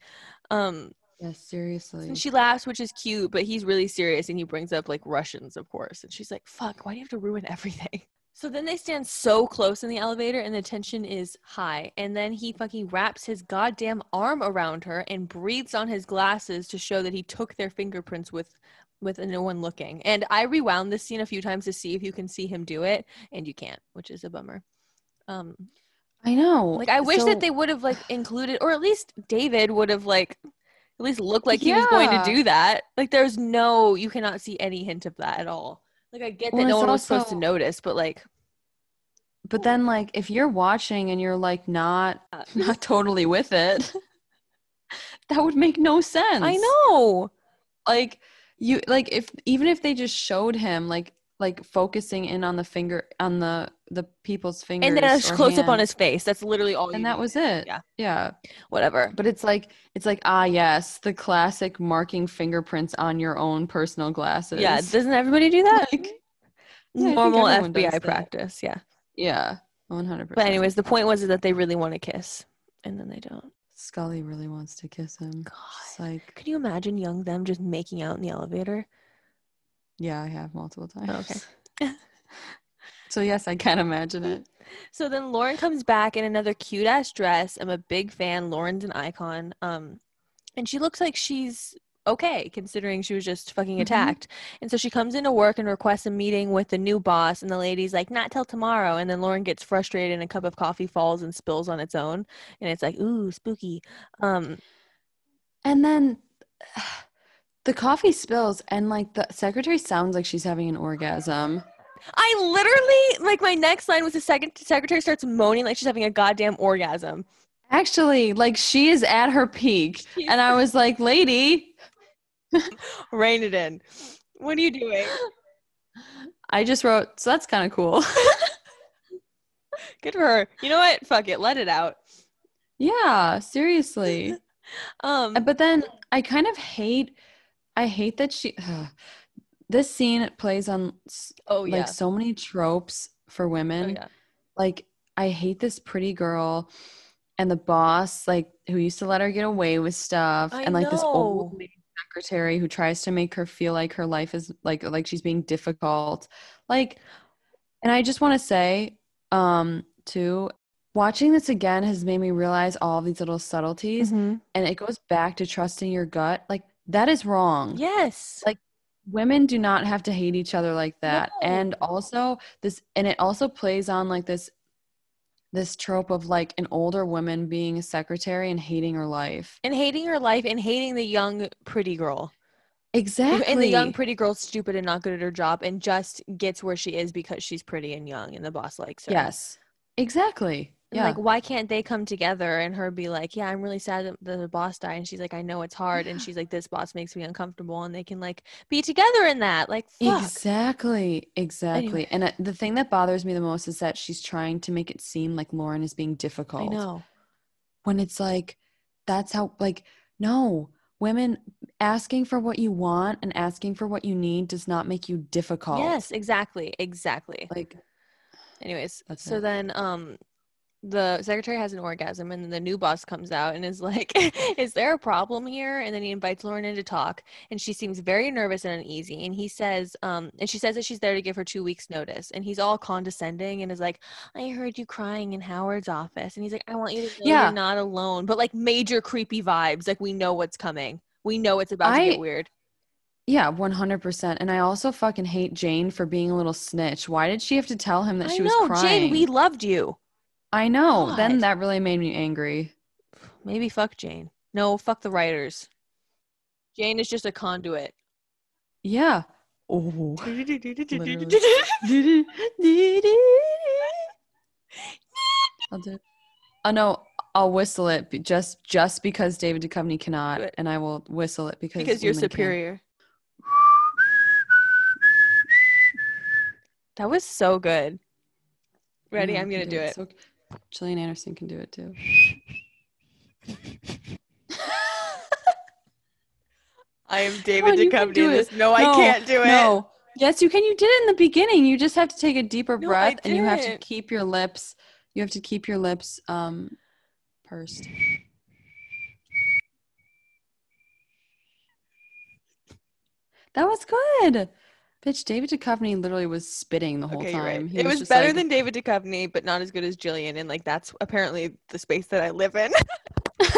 Um, Yeah, seriously. and she laughs, which is cute, but he's really serious and he brings up like Russians, of course. And she's like, fuck, why do you have to ruin everything? So then they stand so close in the elevator and the tension is high. And then he fucking wraps his goddamn arm around her and breathes on his glasses to show that he took their fingerprints with with no one looking. And I rewound this scene a few times to see if you can see him do it, and you can't, which is a bummer. Um I know. like I wish So- that they would have like included, or at least David would have like at least looked like he was going to do that. Like there's no, you cannot see any hint of that at all. Like I get that Well, no one was supposed to notice, but like But then like if you're watching and you're like not not totally with it, that would make no sense. I know. Like you like if even if they just showed him like like focusing in on the finger on the the people's fingers And then a close up on his face. That's literally all. and that need. was it. Yeah. Yeah. whatever. But it's like it's like ah yes, the classic marking fingerprints on your own personal glasses. Yeah, doesn't everybody do that? Like, yeah, Normal FBI practice. Yeah. yeah, one hundred But anyways, the point was that they really want to kiss, and then they don't. Scully really wants to kiss him. God. Like Could you imagine young them just making out in the elevator? yeah, I have multiple times. okay. so yes, I can't imagine it. So then Lauren comes back in another cute ass dress. I'm a big fan. Lauren's an icon. Um, and she looks like she's okay considering she was just fucking Mhm. attacked. And so she comes into work and requests a meeting with the new boss. And the lady's like, not till tomorrow. And then Lauren gets frustrated and a cup of coffee falls and spills on its own. And it's like, ooh, spooky. Um, And then the coffee spills, and like the secretary sounds like she's having an orgasm. I literally like my next line was the second secretary starts moaning like she's having a goddamn orgasm. Actually, like she is at her peak, and I was like, "Lady, Rein it in. What are you doing? I just wrote." So that's kind of cool. Good for her. You know what? Fuck it. Let it out. yeah, seriously. Um, But then I kind of hate. I hate that she. this scene plays on oh yeah. like so many tropes for oh, women. yeah. like I hate this pretty girl and the boss like who used to let her get away with stuff I and like this old lady secretary who tries to make her feel like her life is like like she's being difficult like and I just want to say um too watching this again has made me realize all these little subtleties Mhm. and it goes back to trusting your gut like that is wrong Yes. Like, women do not have to hate each other like that No. and also this and it also plays on like this this trope of like an older woman being a secretary and hating her life and hating her life and hating the young pretty girl. exactly And the young pretty girl's stupid and not good at her job and just gets where she is because she's pretty and young and the boss likes her. yes exactly yeah like, why can't they come together and her be like, yeah, I'm really sad that the boss died. And she's like, I know it's hard. And she's like, this boss makes me uncomfortable. And they can like be together in that. Like, fuck. Exactly, exactly. Anyway. And uh, the thing that bothers me the most is that she's trying to make it seem like Lauren is being difficult. I know. When it's like, that's how, like, no, women asking for what you want and asking for what you need does not make you difficult. Yes, exactly. Exactly. Like, Anyways, so it. then um the secretary has an orgasm and then the new boss comes out and is like, Is there a problem here? And then he invites Lauren in to talk and she seems very nervous and uneasy. And he says, um, and she says that she's there to give her two weeks notice. And he's all condescending and is like, I heard you crying in Howard's office. And he's like, I want you to know Yeah. you're not alone. But like major creepy vibes. Like we know what's coming. We know it's about to get weird. yeah, 100%. And I also fucking hate Jane for being a little snitch. Why did she have to tell him that I she was crying? Jane, we loved you. I know. Then that really made me angry. Maybe fuck Jane. No, fuck the writers. Jane is just a conduit. Yeah. Oh. I'll do it. Oh no, I'll whistle it just just because David Duchovny cannot, and I will whistle it because because you're can. superior. That was so good. Ready? Yeah, I'm gonna do it. So, Gillian Anderson can do it too. I am David on, Duchovny do this. No, I can't do it. No. Yes, you can. You did it in the beginning. You just have to take a deeper No, breath, and you have to keep your lips. You have to keep your lips um pursed. That was good. Bitch, David Duchovny literally was spitting the whole Okay, time. right. It was just better like- than David Duchovny, but not as good as Gillian. And like that's apparently the space that I live in.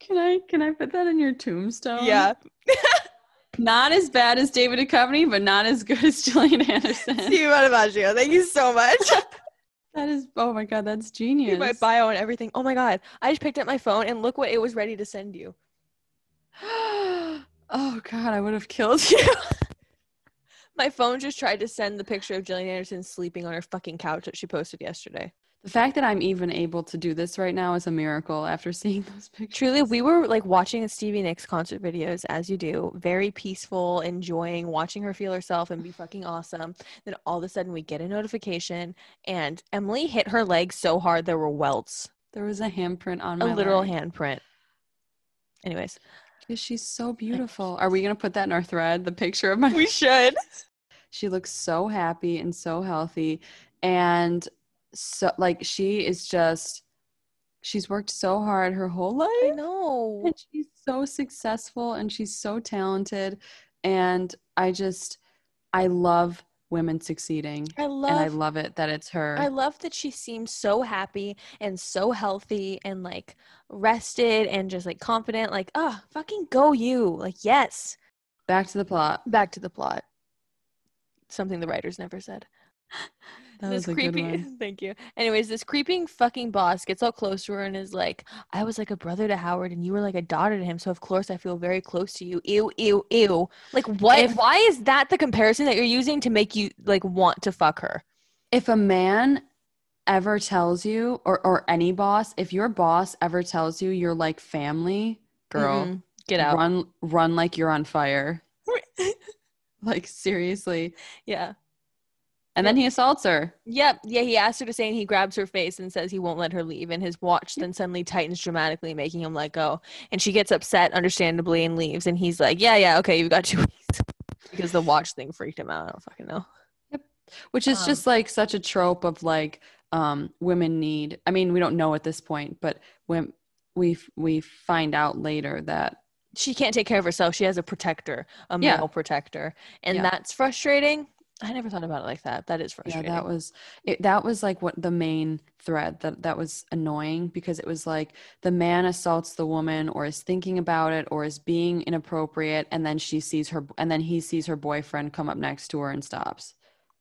Can I can I put that in your tombstone? yeah. Not as bad as David Duchovny, but not as good as Gillian Anderson. See Steve Bonavaggio, thank you so much. that is oh my god, that's See genius. my bio and everything. Oh my god. I just picked up my phone and look what it was ready to send you. oh god, I would have killed you. My phone just tried to send the picture of Gillian Anderson sleeping on her fucking couch that she posted yesterday. The fact that I'm even able to do this right now is a miracle after seeing those pictures. Truly, we were like watching a Stevie Nicks concert videos as you do, very peaceful, enjoying watching her feel herself and be fucking awesome. Then all of a sudden we get a notification and Emilie hit her leg so hard there were welts. There was a handprint on A my literal leg. handprint. Anyways. Yeah, She's so beautiful. Are we gonna put that in our thread? The picture of my We should. she looks so happy and so healthy and so like she is just she's worked so hard her whole life I know. and she's so successful and she's so talented and i just i love women succeeding I love and i love it that it's her I love that she seems so happy and so healthy and like rested and just like confident. Like, ah, fucking go you. Like, yes. back to the plot Back to the plot. Something the writers never said. That this was a creepy good one thank you. Anyways, this creeping fucking boss gets all close to her and is like, I was like a brother to Howard and you were like a daughter to him, so of course I feel very close to you. Ew, ew, ew. Like what If- why is that the comparison that you're using to make you like want to fuck her? if a man ever tells you or or any boss if your boss ever tells you you're like family girl Mm-mm. Get out. run run like you're on fire like seriously yeah. And then he assaults her Yep. Yeah, he asks her to stay and he grabs her face and says he won't let her leave. And his watch then suddenly tightens dramatically, making him let go. And she gets upset, understandably, and leaves. And he's like, Yeah, yeah, okay, you've got two weeks. because the watch thing freaked him out. I don't fucking know. Yep. Which is Um, just like such a trope of like um women need i mean we don't know at this point but when we we find out later that She can't take care of herself. She has a protector, a Yeah. male protector. And Yeah. that's frustrating. I never thought about it like that. That is frustrating. Yeah, that was it, that was like what the main thread that that was annoying because it was like the man assaults the woman or is thinking about it or is being inappropriate and then she sees her and then he sees her boyfriend come up next to her and stops.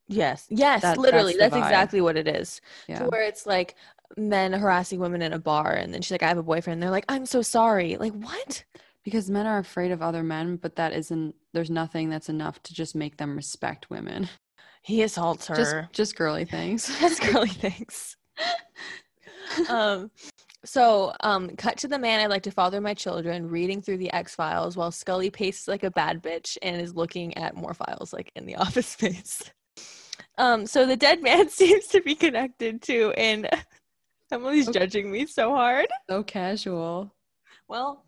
yes, yes, That- literally. that's That's, exactly what it is. Yeah. To where it's like men harassing women in a bar, and then she's like, "I have a boyfriend." They're like, "I'm so sorry." Like, what? Because men are afraid of other men, but that isn't there's nothing that's enough to just make them respect women. He assaults her. Just just girly things. That's girly things. um, so, um, cut to the man I'd like to father my children reading through the X Files while Scully paces like a bad bitch and is looking at more files like in the office space. Um, so the dead man seems to be connected to, and Emilie's Okay. judging me so hard. so casual. Well,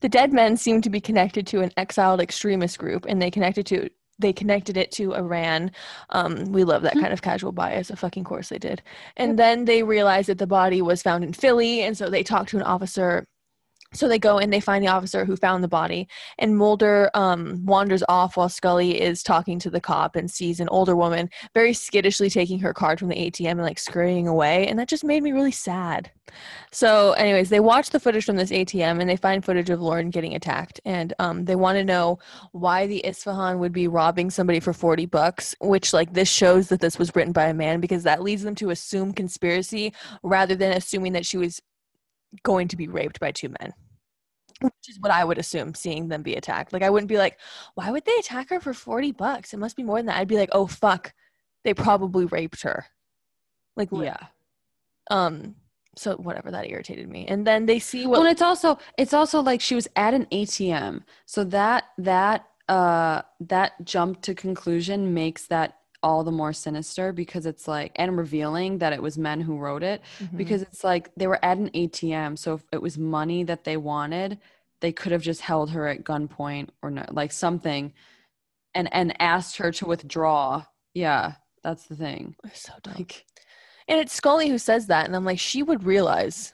the dead men seem to be connected to an exiled extremist group, and they connected to they connected it to Iran. Um, we love that Hmm. kind of casual bias. Of fucking course they did. And then they realized that the body was found in Philly, and so they talked to an officer. So they go and they find the officer who found the body, and Mulder um, wanders off while Scully is talking to the cop and sees an older woman very skittishly taking her card from the ATM and like scurrying away, and that just made me really sad. So, anyways, they watch the footage from this ATM and they find footage of Lauren getting attacked, and um, they want to know why the Isfahan would be robbing somebody for forty bucks. Which, like, this shows that this was written by a man because that leads them to assume conspiracy rather than assuming that she was going to be raped by two men. Which is what I would assume, seeing them be attacked. Like, I wouldn't be like, why would they attack her for forty bucks? It must be more than that. I'd be like, oh fuck, they probably raped her. Like, Yeah. um so whatever that irritated me and then they see Well, what and it's also it's also like she was at an ATM, so that that uh that jump to conclusion makes that all the more sinister because it's like and revealing that it was men who wrote it Mhm. because it's like they were at an ATM, so if it was money that they wanted, they could have just held her at gunpoint or no, like something, and and asked her to withdraw. Yeah, that's the thing. It's so dumb. Like and it's scully who says that and i'm like she would realize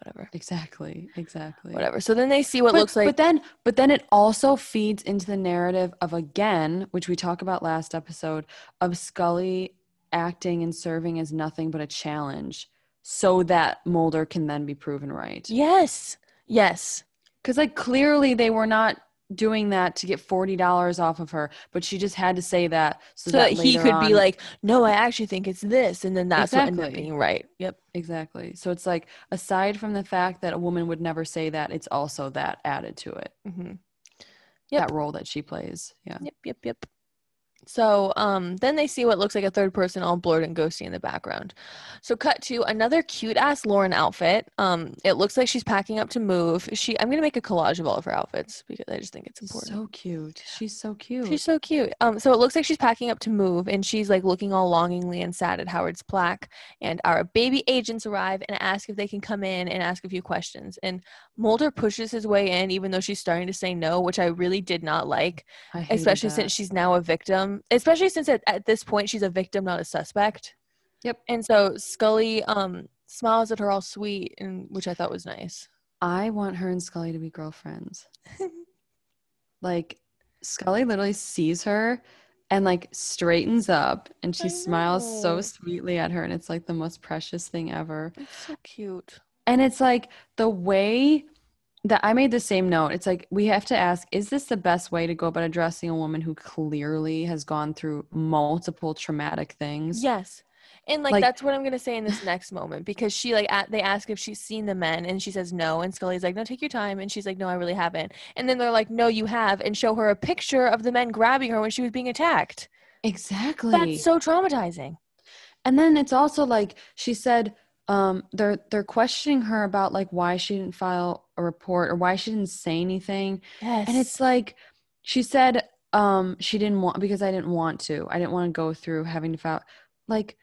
whatever. Exactly, exactly. whatever. So then they see what but, looks like but then but then it also feeds into the narrative of again which we talked about last episode of scully acting and serving as nothing but a challenge so that mulder can then be proven right. Yes yes. Because like clearly they were not doing that to get $40 off of her but she just had to say that so, so, that, he later could be like no i actually think it's this and then that's what ended up being right. Yep. Exactly. So it's like aside from the fact that a woman would never say that it's also that added to it. Hmm Yep. that role that she plays. Yeah. Yep, yep, yep. So um, then they see what looks like a third person all blurred and ghosty in the background. So cut to another cute ass Lauren outfit. Um, it looks like she's packing up to move. She I'm gonna make a collage of all of her outfits because I just think it's important. so cute she's so cute She's so cute. Um, so it looks like she's packing up to move, and she's like looking all longingly and sad at Howard's plaque. And our baby agents arrive and ask if they can come in and ask a few questions. And Mulder pushes his way in, even though she's starting to say no, which I really did not like especially that. since she's now a victim especially since at, at this point she's a victim not a suspect Yep. and so scully um smiles at her all sweet and which i thought was nice I want her and Scully to be girlfriends. like Scully literally sees her and like straightens up and she smiles so sweetly at her and it's like the most precious thing ever. it's so cute And it's like the way that I made the same note. It's like we have to ask is this the best way to go about addressing a woman who clearly has gone through multiple traumatic things? yes and like, Like- that's what i'm gonna say in this next moment because she like at, they ask if she's seen the men and she says no and scully's like no take your time and she's like no i really haven't and then they're like no you have and show her a picture of the men grabbing her when she was being attacked Exactly. that's so traumatizing And then it's also like she said um they're they're questioning her about like why she didn't file a report or why she didn't say anything. yes And it's like she said um she didn't want because I didn't want to. I didn't want to go through having to file like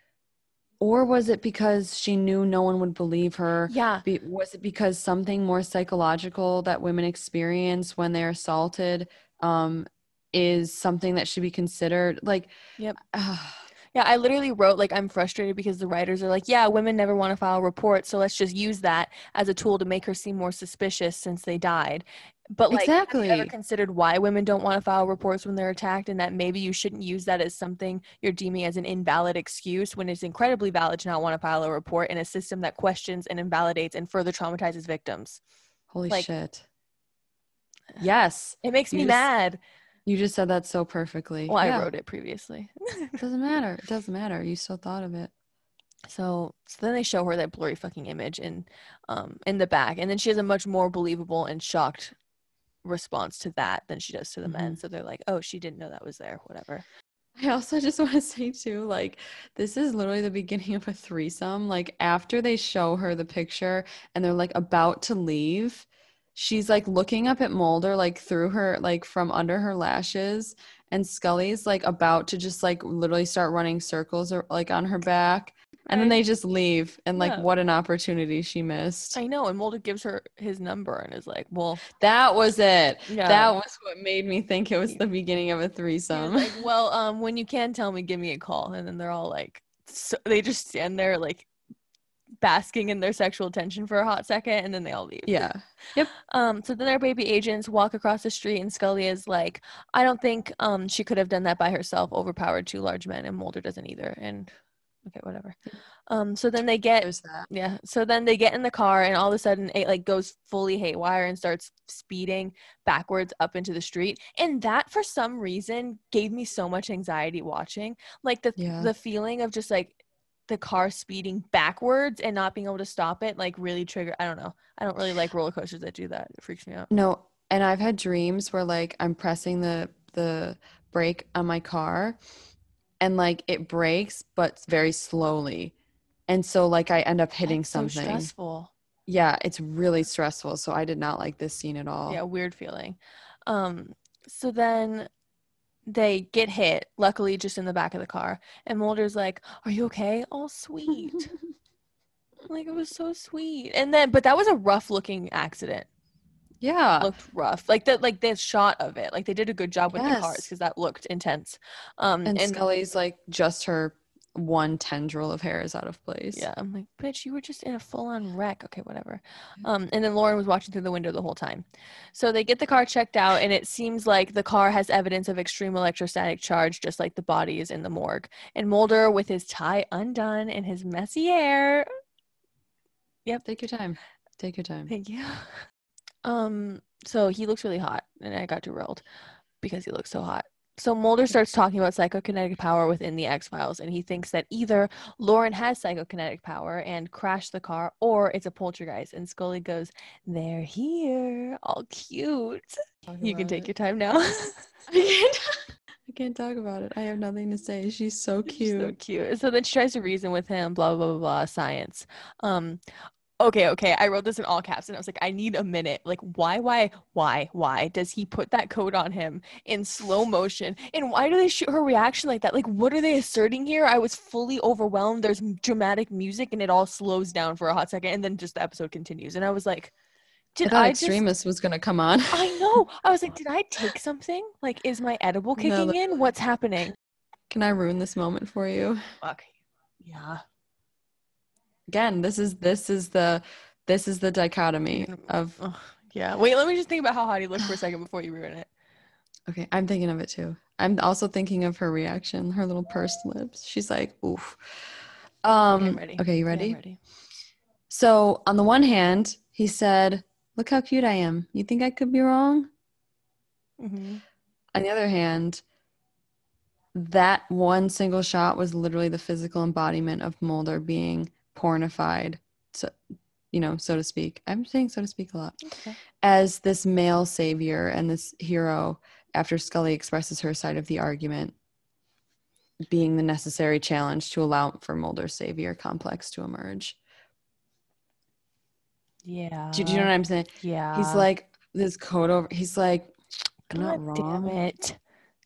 or was it because she knew no one would believe her? yeah Be, was it because something more psychological that women experience when they're assaulted um is something that should be considered like Yep. ah, Yeah, I literally wrote like I'm frustrated because the writers are like, yeah, women never want to file reports, so let's just use that as a tool to make her seem more suspicious since they died. But like, have you ever considered why women don't want to file reports when they're attacked, and that maybe you shouldn't use that as something you're deeming as an invalid excuse when it's incredibly valid to not want to file a report in a system that questions and invalidates and further traumatizes victims. Holy Like- shit. Yes. It makes You me just- mad. You just said that so perfectly. Well, I wrote it previously. It doesn't matter. It doesn't matter. You still thought of it. So, so then they show her that blurry fucking image in, um, in the back, and then she has a much more believable and shocked response to that than she does to the men. So they're like, "Oh, she didn't know that was there." Whatever. I also just want to say too, like, this is literally the beginning of a threesome. Like, after they show her the picture and they're like about to leave, she's like looking up at Mulder, like through her, like from under her lashes, and Scully's like about to just like literally start running circles or like on her back. And then they just leave. And like, Yeah. what an opportunity she missed. I know, and Mulder gives her his number and is like, "Well, That was it. yeah." That was what made me think it was the beginning of a threesome. like, well, um, when you can tell me, give me a call. And then they're all like, so they just stand there like basking in their sexual tension for a hot second, and then they all leave. yeah. Yep. Um, so then their baby agents walk across the street, and Scully is like, I don't think um she could have done that by herself, overpowered two large men, and Mulder doesn't either. And okay, whatever. Um, so then they get yeah. So then they get in the car and all of a sudden it like goes fully haywire and starts speeding backwards up into the street. And that for some reason gave me so much anxiety watching. Like the Yeah. the feeling of just like the car speeding backwards and not being able to stop it like really trigger I don't know. I don't really like roller coasters that do that. It freaks me out. No, and I've had dreams where like I'm pressing the the brake on my car and like it breaks but very slowly. And so like I end up hitting That's so something. stressful. yeah, it's really stressful. So I did not like this scene at all. Yeah, weird feeling. Um, so then they get hit, luckily just in the back of the car. And Mulder's like, Are you okay? Oh, sweet. like it was so sweet. And then but that was a rough looking accident. yeah. Looked rough. Like that like the shot of it. Like they did a good job with the cars because that looked intense. Um and, and, Scully's like just her one tendril of hair is out of place. yeah, I'm like, bitch, you were just in a full on wreck. Okay, whatever. Um, and then Lauren was watching through the window the whole time. So they get the car checked out, and it seems like the car has evidence of extreme electrostatic charge, just like the body is in the morgue. And Mulder, with his tie undone and his messy hair, Yep. Take your time. Take your time. thank you. Um, so he looks really hot, and I got derailed because he looks so hot. So Mulder starts talking about psychokinetic power within the X Files, and he thinks that either Lauren has psychokinetic power and crashed the car, or it's a poltergeist. And Scully goes, "They're here, all cute." You can take your time now. I can't, I can't talk about it. I have nothing to say. She's so She's cute. so cute. So then she tries to reason with him, blah blah blah blah, science. Um okay, okay. I wrote this in all caps and I was like, I need a minute. Like, why, why, why, why does he put that coat on him in slow motion? And why do they shoot her reaction like that? Like, what are they asserting here? I was fully overwhelmed. There's dramatic music and it all slows down for a hot second and then just the episode continues. And I was like, I did I, just Extremist was gonna come on. I know. I was like, did I take something? Like, is my edible No, kicking that- in? What's happening? Can I ruin this moment for you? Fuck. Yeah. Again, this is this is the this is the dichotomy of yeah. Wait, let me just think about how hot he looked for a second before you ruin it. okay, I'm thinking of it too. I'm also thinking of her reaction, her little pursed lips. She's like, oof. Um Okay, okay, you Yeah, ready? ready. So on the one hand, he said, Look how cute I am. You think I could be wrong? Mm-hmm. On the other hand, that one single shot was literally the physical embodiment of Mulder being pornified, so you know, so to speak. I'm saying so to speak a lot. Okay. As this male savior and this hero after Scully expresses her side of the argument being the necessary challenge to allow for Mulder's savior complex to emerge. Yeah. Do, do you know what I'm saying? Yeah. He's like this coat over he's like I'm God not damn it.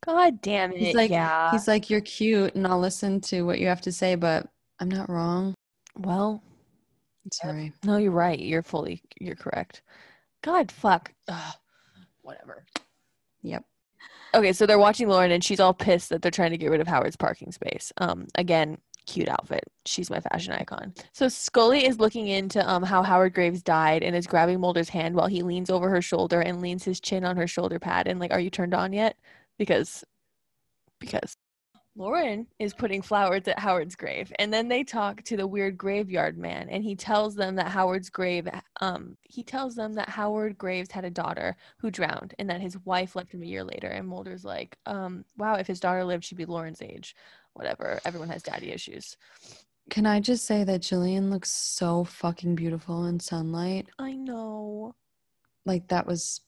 God damn it. He's like- yeah. He's like, You're cute and I'll listen to what you have to say, but I'm not wrong. Well, Sorry. no, you're right. You're fully, you're correct. God, fuck. Ugh. Whatever. Yep. Okay, so they're watching Lauren and she's all pissed that they're trying to get rid of Howard's parking space. Um, again, cute outfit. She's my fashion icon. So Scully is looking into um how Howard Graves died and is grabbing Mulder's hand while he leans over her shoulder and leans his chin on her shoulder pad and like, are you turned on yet? Because because Lauren is putting flowers at Howard's grave, and then they talk to the weird graveyard man, and he tells them that Howard's grave, um, he tells them that Howard Graves had a daughter who drowned, and that his wife left him a year later. And Mulder's like, um, "Wow, if his daughter lived, she'd be Lauren's age. Whatever. Everyone has daddy issues." Can I just say that Gillian looks so fucking beautiful in sunlight? I know. Like that was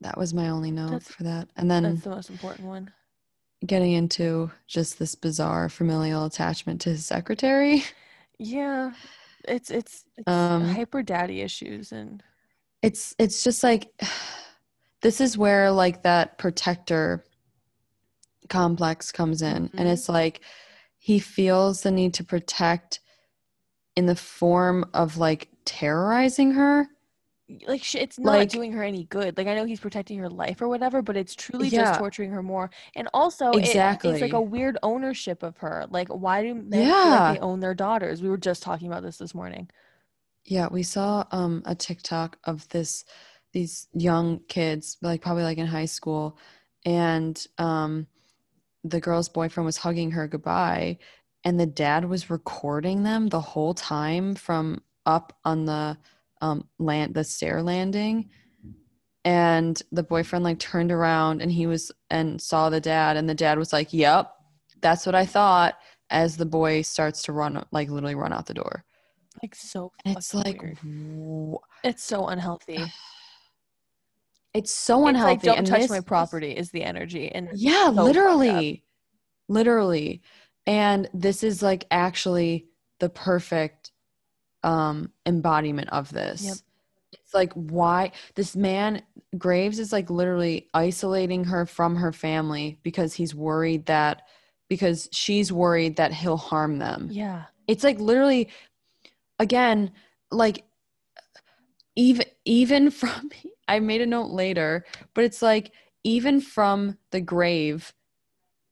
that was my only note That's- for that. And then That's the most important one. Getting into just this bizarre familial attachment to his secretary. Yeah, it's it's, it's Um, hyper daddy issues, and It's it's just like this is where like that protector complex comes in and Mhm. it's like he feels the need to protect in the form of like terrorizing her. Like sh- it's not Like- doing her any good. Like I know he's protecting her life or whatever, but it's truly Yeah. just torturing her more. And also, it- it's like a weird ownership of her. Like why do men Yeah. like they own their daughters? We were just talking about this this morning. Yeah, we saw um a TikTok of this these young kids, like probably like in high school, and um the girl's boyfriend was hugging her goodbye, and the dad was recording them the whole time from up on the um land the stair landing. And the boyfriend like turned around and he was and saw the dad, and the dad was like, Yep, that's what I thought, as the boy starts to run like literally run out the door. Like so. And it's like wh- it's so unhealthy. It's so It's unhealthy. like don't and touch my property is the energy, and Yeah, so literally. Literally. And this is like actually the perfect um embodiment of this. Yep. It's like why this man Graves is like literally isolating her from her family because he's worried that because she's worried that he'll harm them. yeah, It's like literally again like even even from I made a note later, but it's like even from the grave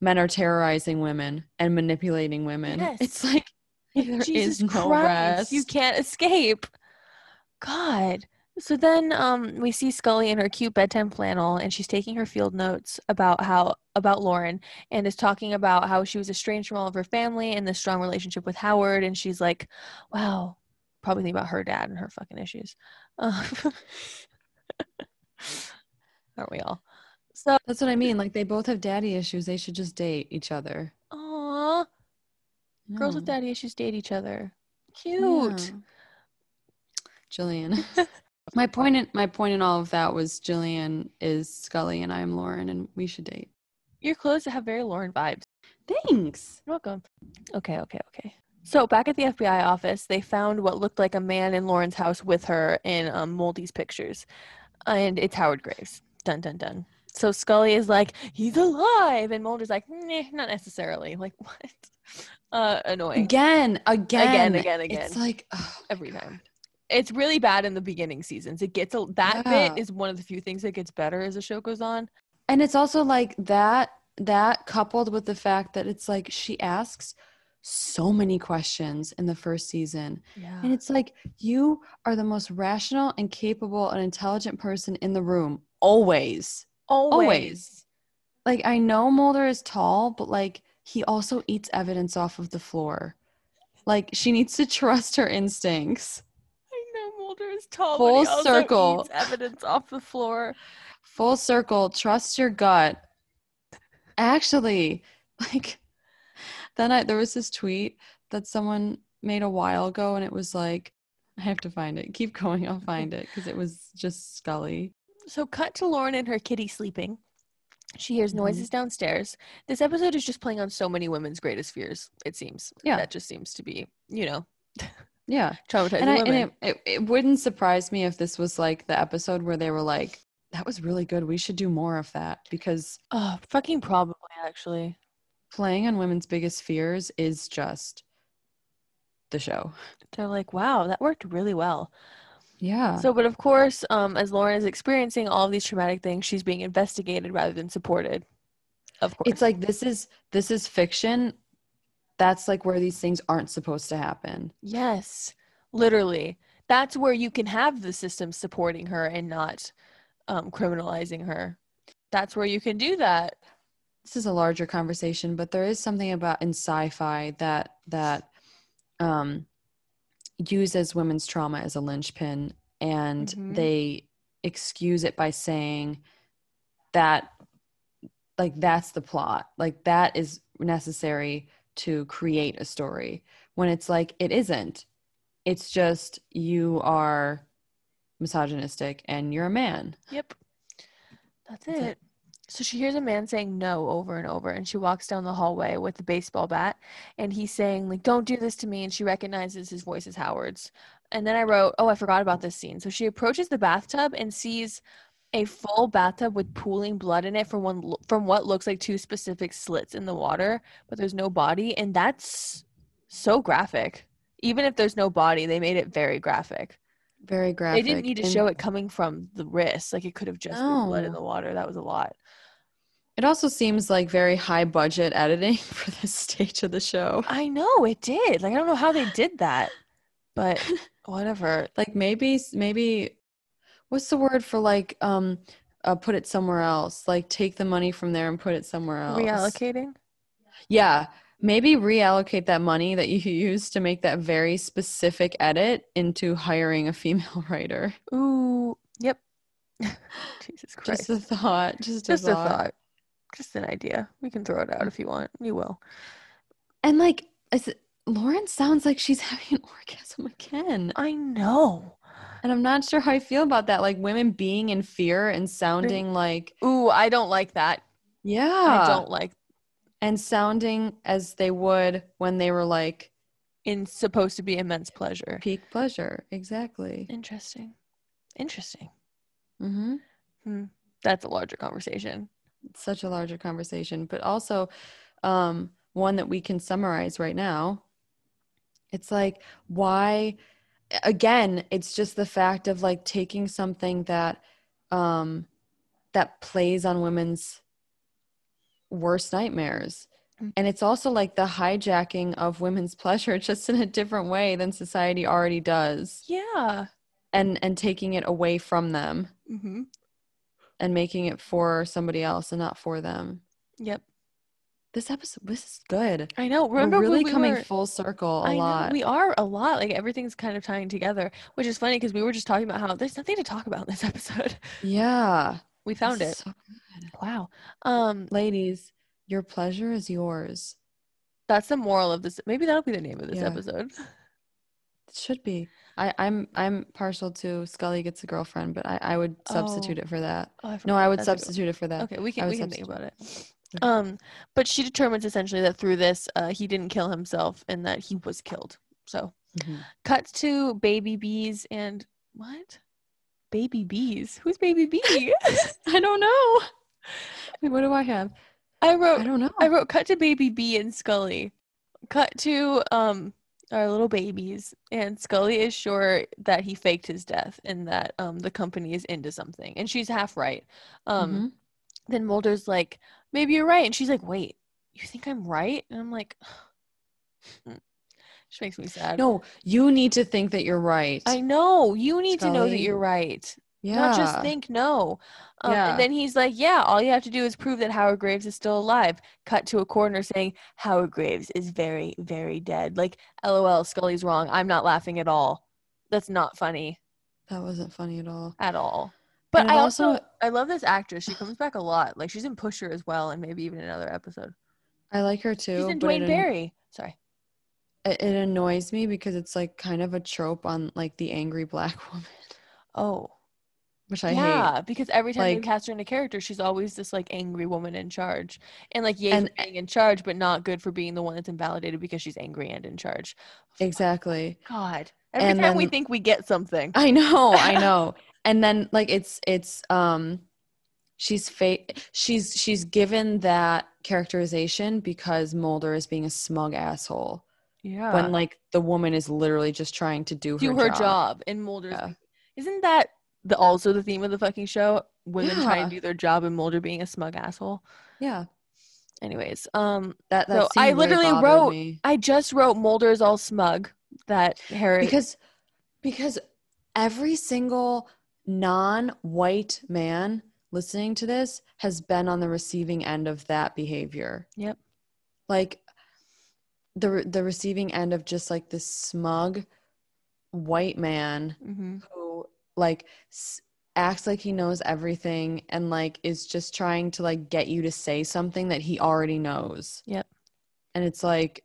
men are terrorizing women and manipulating women. Yes. It's like there Jesus is no Christ, rest. You can't escape. God. So then um, we see Scully in her cute bedtime flannel, and she's taking her field notes about how about Lauren, and is talking about how she was estranged from all of her family and the strong relationship with Howard. And she's like, "Wow, probably think about her dad and her fucking issues." Uh, aren't we all? So, That's what I mean. Like they both have daddy issues. They should just date each other. aw, girls with daddy issues date each other. Cute. Yeah. Gillian. my point in my point in all of that was Gillian is Scully and I'm Lauren and we should date. Your clothes have very Lauren vibes. Thanks. You're welcome. Okay, okay, okay. So back at the FBI office, they found what looked like a man in Lauren's house with her in um, Moldy's pictures, and it's Howard Graves. Dun dun dun. So Scully is like, "He's alive," and Mulder's like, not necessarily." Like what? Uh, annoying Again, again, again, again. Again. It's like oh every God. time. It's really bad in the beginning seasons. It gets a, that Yeah. bit is one of the few things that gets better as the show goes on. And it's also like that that coupled with the fact that it's like she asks so many questions in the first season. Yeah. And it's like you are the most rational and capable and intelligent person in the room always. Always. Like I know Mulder is tall, but like he also eats evidence off of the floor. Like she needs to trust her instincts. I know Mulder is tall, Full but he also circle. eats evidence off the floor. Full circle, trust your gut. Actually, like then I there was this tweet that someone made a while ago and it was like I have to find it. Keep going, I'll find it because it was just Scully. So cut to Lauren and her kitty sleeping. She hears Mhm. noises downstairs. This episode is just playing on so many women's greatest fears, it seems. Yeah. That just seems to be, you know, Yeah. traumatizing and, I, women. and it, it, it wouldn't surprise me if this was like the episode where they were like that was really good we should do more of that because oh, fucking probably, actually. playing on women's biggest fears is just the show They're like, wow, that worked really well. Yeah So, but of course, um, as Lauren is experiencing all of these traumatic things, she's being investigated rather than supported. Of course. it's like this is this is fiction that's like where these things aren't supposed to happen. Yes, literally. That's where you can have the system supporting her and not um, criminalizing her. That's where you can do that. This is a larger conversation, but there is something about in sci-fi that that um, uses women's trauma as a linchpin, and Mhm. they excuse it by saying that like that's the plot like that is necessary to create a story when it's like it isn't it's just you are misogynistic and you're a man Yep. That's That's it. it. So she hears a man saying no over and over, and she walks down the hallway with the baseball bat, and he's saying, like, don't do this to me. And she recognizes his voice as Howard's. And then I wrote, oh, I forgot about this scene. So she approaches the bathtub and sees a full bathtub with pooling blood in it from one from what looks like two specific slits in the water, but there's no body, and that's so graphic. Even if there's no body, they made it very graphic. very graphic They didn't need to And show it coming from the wrist. Like it could have just been blood in the water. That was a lot. It also seems like very high budget editing for this stage of the show I know it did. Like I don't know how they did that, but whatever. like maybe maybe what's the word for like um uh, put it somewhere else like take the money from there and put it somewhere else Reallocating. yeah maybe reallocate that money that you used to make that very specific edit into hiring a female writer Ooh. Yep. Jesus Christ. just a thought just a Just a thought. Just an idea. We can throw it out if you want. You will. and like is it, lauren sounds like she's having an orgasm again I know. and i'm not sure how i feel about that like women being in fear and sounding like Ooh, I don't like that. yeah I don't like and sounding as they would when they were like in supposed to be immense pleasure. peak pleasure exactly Interesting. Interesting. mm-hmm. That's a larger conversation. Such a larger conversation but also um one that we can summarize right now it's like why again it's just the fact of like taking something that um that plays on women's worst nightmares Mm. and it's also like the hijacking of women's pleasure just in a different way than society already does Yeah. and and taking it away from them Mm-hmm. And making it for somebody else and not for them Yep. this episode this is good I know. Remember we're really we coming were- full circle a I know, lot we are a lot. Like everything's kind of tying together, which is funny because we were just talking about how there's nothing to talk about in this episode. yeah We found it. so. Wow. Um, ladies your pleasure is yours that's the moral of this. Maybe that'll be the name of this Yeah. episode. it should be I, i'm i'm partial to scully gets a girlfriend but i, I would substitute Oh. it for that Oh, I no i would that's a good- substitute it for that Okay, we can we can think about it. Um, but she determines essentially that through this, uh, he didn't kill himself and that he was killed. So, Mhm. cuts to baby bees and what? Baby bees? Who's baby bee? i don't know Wait, what do i have I wrote i don't know I wrote cut to baby bee and Scully. Cut to um our little babies and Scully is sure that he faked his death and that um the company is into something and she's half right. Um Mhm. then Mulder's like maybe you're right and she's like wait you think I'm right and I'm like mm. she makes me sad. no you need to think that you're right I know you need to know that you're right. Yeah Not just think no. Um, Yeah. And then he's like, yeah, all you have to do is prove that Howard Graves is still alive. Cut to a corner saying, Howard Graves is very, very dead. Like, lol, Scully's wrong. I'm not laughing at all. That's not funny that wasn't funny at all at all. But I also, also- I love this actress. She comes back a lot. Like, she's in Pusher as well, and maybe even another episode. i like her too She's in Duane Barry. Sorry. it, it annoys me because it's like kind of a trope on like the angry black woman Oh, which i hate yeah, because every time they Like- cast her in a character, she's always this like angry woman in charge, and like for being in charge, but not good for being the one that's invalidated because she's angry and in charge. exactly God, every And time we think we get something, I know, I know. and then like it's it's um she's fa- she's she's given that characterization because Mulder is being a smug asshole yeah, when like the woman is literally just trying to do her do her job. job, and Mulder's. Yeah. Isn't that the also the theme of the fucking show? Women trying Yeah. to do their job and Mulder being a smug asshole. Yeah. Anyways, um, That that So I literally wrote- me. I just wrote Mulder's all smug that Harry because because every single non-white man listening to this has been on the receiving end of that behavior Yep. like the the receiving end of just like this smug white man mm-hmm. who like s- acts like he knows everything and like is just trying to like get you to say something that he already knows Yep. and it's like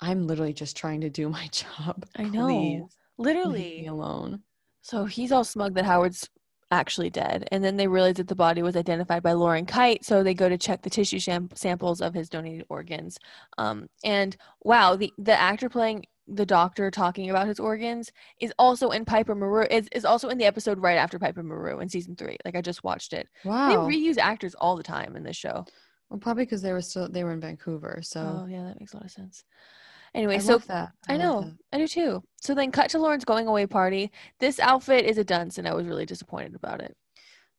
i'm literally just trying to do my job I know. Please literally. alone So he's all smug that Howard's actually dead, and then they realize that the body was identified by Lauren Kyte, so they go to check the tissue sham- samples of his donated organs. Um, and wow, the the actor playing the doctor talking about his organs is also in Piper Maru is, is also in the episode right after Piper Maru in season three. Like I just watched it. wow They reuse actors all the time in this show. well probably because they were still they were in vancouver so Oh yeah, that makes a lot of sense. Anyway, i so I love know. that. I do too. So then cut to Lauren's going away party. This outfit is a dunce and I was really disappointed about it.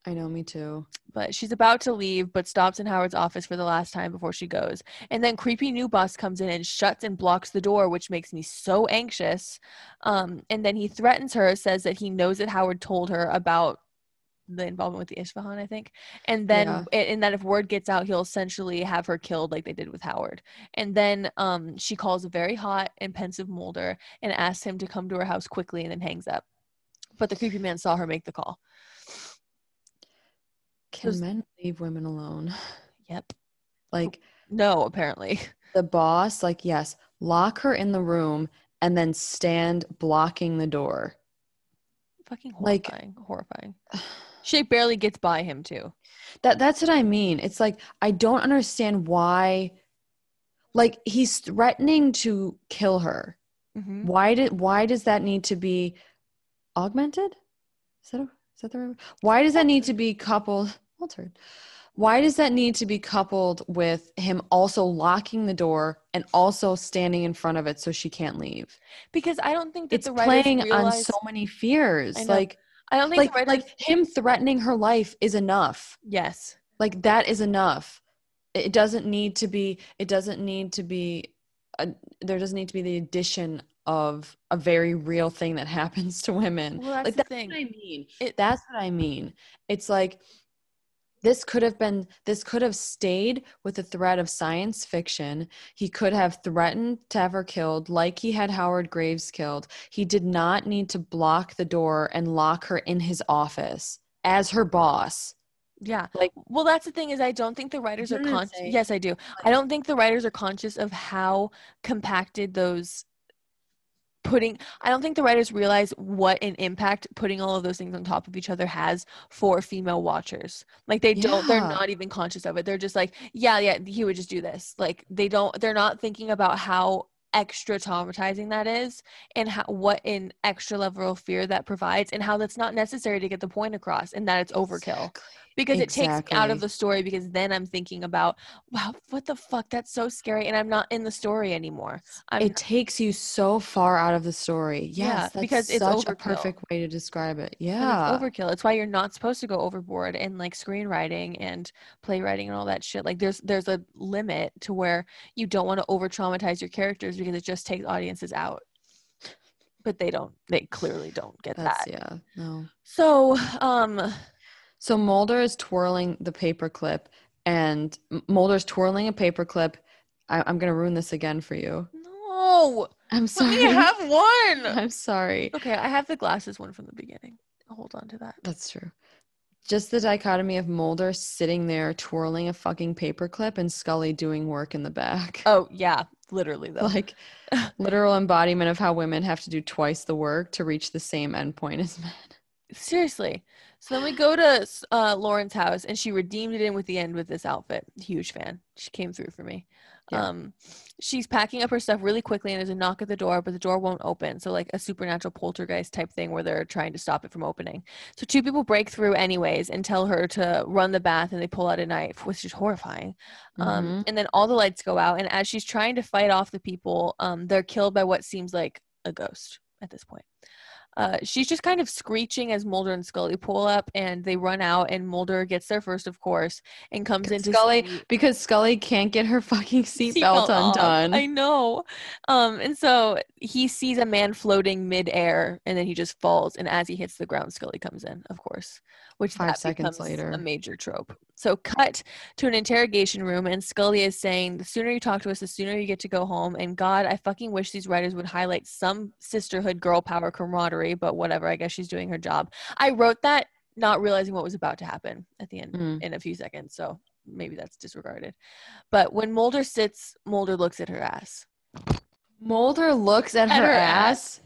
I know me too But she's about to leave but stops in Howard's office for the last time before she goes. And then creepy new boss comes in and shuts and blocks the door, which makes me so anxious. Um, and then he threatens her, says that he knows that Howard told her about the involvement with the Isfahan, I think. And then Yeah. and that if word gets out, he'll essentially have her killed like they did with Howard. And then um she calls a very hot and pensive Mulder and asks him to come to her house quickly and then hangs up. But the creepy man saw her make the call. Can men leave women alone Yep. like No, apparently. the boss like yes lock her in the room and then stand blocking the door Fucking Like- horrifying. horrifying. She barely gets by him too. that that's what i mean it's like i don't understand why like he's threatening to kill her Mhm. why did why does that need to be augmented is that a, is that the right word? why does that need to be coupled altered. Why does that need to be coupled with him also locking the door and also standing in front of it so she can't leave? Because I don't think that it's playing on so many fears. I like I don't think like writers. like him threatening her life is enough. Yes. like that is enough. It doesn't need to be it doesn't need to be a, there doesn't need to be the addition of a very real thing that happens to women. Well, that's like that's what i mean. It- that's what i mean. It's like this could have been this could have stayed with the threat of science fiction he could have threatened to have her killed like he had howard graves killed he did not need to block the door and lock her in his office as her boss Yeah. Like- well, that's the thing is I don't think the writers are conscious. Yes, I do. I don't think the writers are conscious of how compacted those putting I don't think the writers realize what an impact putting all of those things on top of each other has for female watchers. Like they don't they're not even conscious of it. They're just like, yeah, yeah, he would just do this. Like they don't they're not thinking about how extra traumatizing that is and how what an extra level of fear that provides and how that's not necessary to get the point across and that it's overkill Exactly. Because it takes me out of the story because then I'm thinking about wow what the fuck that's so scary and I'm not in the story anymore. I'm it takes you so far out of the story. Yes, Yeah, because it's such a perfect way to describe it. Yeah. it's overkill. It's why you're not supposed to go overboard in like screenwriting and playwriting and all that shit. Like there's there's a limit to where you don't want to over traumatize your characters because it just takes audiences out. But they don't. They clearly don't get That's that. yeah. No. So um So Mulder is twirling the paperclip, and Mulder's twirling a paperclip. I- I'm gonna ruin this again for you. no. I'm Let sorry. me have one. I'm sorry. Okay, I have the glasses one from the beginning. I'll hold on to that. That's true. Just the dichotomy of Mulder sitting there twirling a fucking paperclip and Scully doing work in the back. Oh yeah, literally though. like literal embodiment of how women have to do twice the work to reach the same endpoint as men. Seriously. So then we go to uh, Lauren's house, and she redeemed it in with the end with this outfit. Huge fan. She came through for me. Yeah. Um, she's packing up her stuff really quickly, and there's a knock at the door, but the door won't open. So like a supernatural poltergeist type thing where they're trying to stop it from opening. So two people break through anyways and tell her to run the bath, and they pull out a knife, which is horrifying. Um, Mhm. and then all the lights go out, and as she's trying to fight off the people, um, they're killed by what seems like a ghost at this point. Uh, she's just kind of screeching as Mulder and Scully pull up, and they run out, and Mulder gets there first, of course, and comes into Scully because Scully can't get her fucking seatbelt off. undone. I know. Um, and so he sees a man floating midair, and then he just falls. And as he hits the ground, Scully comes in, of course, which Five that seconds later. a major trope. So cut to an interrogation room, and Scully is saying, "The sooner you talk to us, the sooner you get to go home." And God, I fucking wish these writers would highlight some sisterhood, girl power, camaraderie. But whatever, I guess she's doing her job. I wrote that not realizing what was about to happen at the end Mm. in a few seconds. So maybe that's disregarded. But when Mulder sits, Mulder looks at her ass. Mulder looks at, At her, her ass.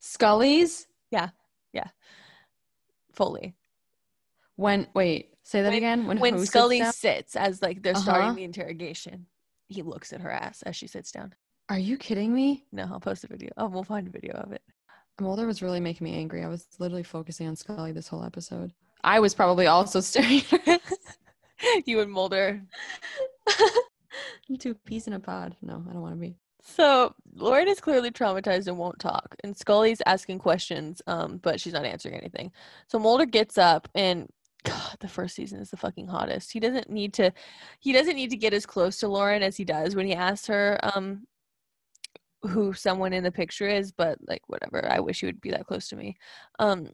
Scully's Yeah. Yeah. Fully. when wait, say that When- again. When When who sits Scully sits as like they're starting Uh-huh. the interrogation, he looks at her ass as she sits down. Are you kidding me? No, I'll post a video. Oh, we'll find a video of it. Mulder was really making me angry. I was literally focusing on Scully this whole episode. I was probably also staring at you and Mulder. Two peas in a pod. No, I don't want to be. So Lauren is clearly traumatized and won't talk, and Scully's asking questions, um, but she's not answering anything. So Mulder gets up, and God, the first season is the fucking hottest. He doesn't need to, he doesn't need to get as close to Lauren as he does when he asks her, um, who someone in the picture is. But like, whatever. I wish he would be that close to me. Um,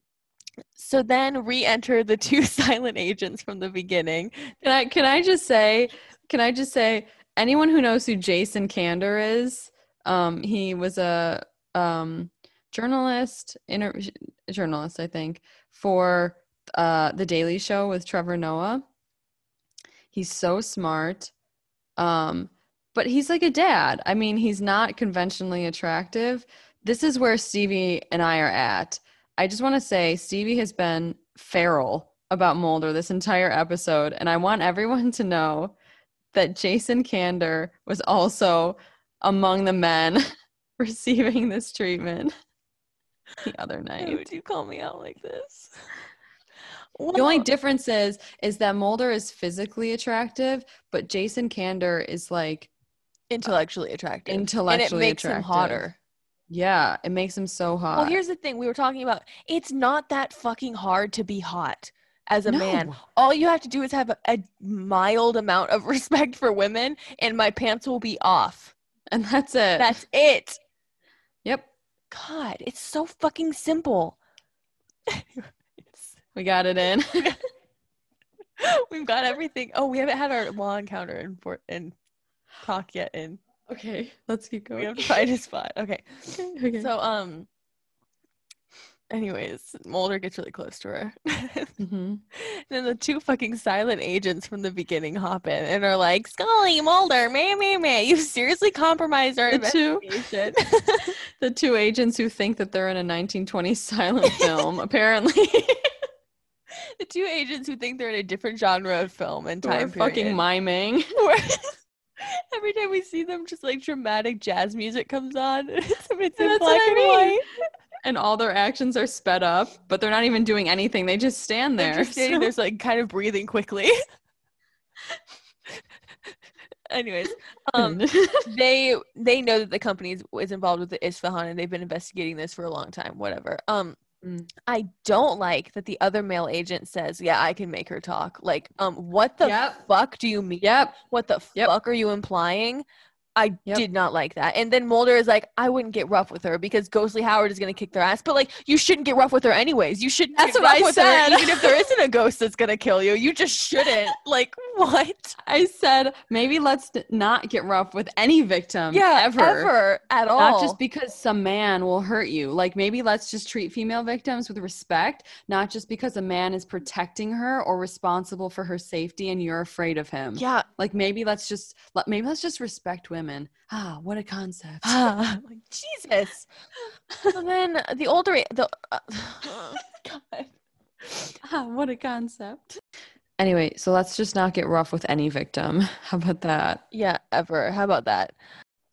so then re-enter the two silent agents from the beginning. Can I can I just say can I just say anyone who knows who Jason Kander is, um, he was a um journalist, inter- journalist, I think, for uh the Daily Show with Trevor Noah. He's so smart. Um, but he's like a dad. I mean, he's not conventionally attractive. This is where Stephee and I are at. I just want to say Stephee has been feral about Mulder this entire episode, and I want everyone to know that Jason Kander was also among the men receiving this treatment the other Why night. would you call me out like this? The only difference is is that Mulder is physically attractive, but Jason Kander is like intellectually attractive. Intellectually and it makes attractive. him hotter. yeah, it makes him so hot. Well, here's the thing we were talking about. It's not that fucking hard to be hot as a man. All you have to do is have a, a mild amount of respect for women, and my pants will be off. and that's it. That's it. yep, God, it's so fucking simple. We got it in. We've got everything. Oh, we haven't had our law encounter in for in talk yet. In okay, let's keep going. we have to find a spot. Okay. Okay, okay. So um. Anyways, Mulder gets really close to her. Mhm. then the two fucking silent agents from the beginning hop in and are like, Scully, Mulder, meh, meh, meh. You seriously compromised our The two- the two agents who think that they're in a 1920s silent film, apparently, the two agents who think they're in a different genre of film and time fucking miming. Every time we see them, just like dramatic jazz music comes on. It's, in black and white. and all their actions are sped up, but they're not even doing anything. They just stand there. They're just standing there, so, like kind of breathing quickly. Anyways, um, they they know that the company is, is involved with the Isfahan and they've been investigating this for a long time. Whatever. Um, Mm. I don't like that the other male agent says, "Yeah, I can make her talk." Like, um, what the Yep. fuck do you mean? yep. What the Yep. fuck are you implying? I Yep. did not like that. And then Mulder is like, I wouldn't get rough with her because Ghostly Howard is gonna kick their ass. But like, you shouldn't get rough with her anyways. You shouldn't. That's get what rough I with said. Her, even if there isn't a ghost that's gonna kill you, you just shouldn't. like, what? I said maybe let's not get rough with any victim. yeah, ever. ever at all. Not just because some man will hurt you. Like maybe let's just treat female victims with respect, not just because a man is protecting her or responsible for her safety and you're afraid of him. yeah. Like maybe let's just maybe let's just respect women. Ah, what a concept. Ah, like, Jesus. and then the older the uh, God. ah, what a concept. Anyway, so let's just not get rough with any victim. How about that? Yeah, ever. How about that?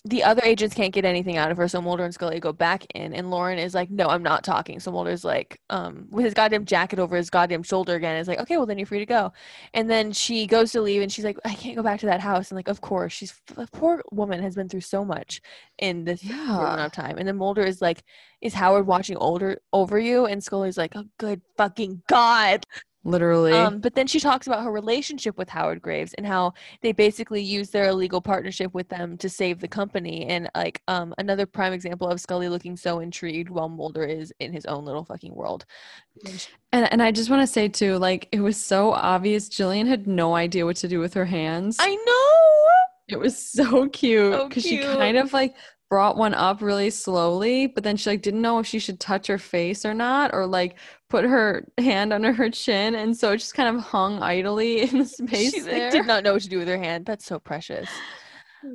The other agents can't get anything out of her, so Mulder and Scully go back in, and Lauren is like, "No, I'm not talking." So Mulder's like, um, with his goddamn jacket over his goddamn shoulder again, is like, "Okay, well then you're free to go." And then she goes to leave, and she's like, "I can't go back to that house." And like, of course, she's a poor woman has been through so much in this short amount of time. And then Mulder is like, "Is Howard watching older over you?" And Scully's like, "Oh, good fucking god." Literally. Um, but then she talks about her relationship with Howard Graves and how they basically use their illegal partnership with them to save the company. And like um, another prime example of Scully looking so intrigued while Mulder is in his own little fucking world. and and I just want to say too, like it was so obvious Gillian had no idea what to do with her hands. I know. It was so cute So because she kind of like brought one up really slowly, but then she like didn't know if she should touch her face or not, or like put her hand under her chin, and so it just kind of hung idly in the space She there. like, did not know what to do with her hand. That's so precious.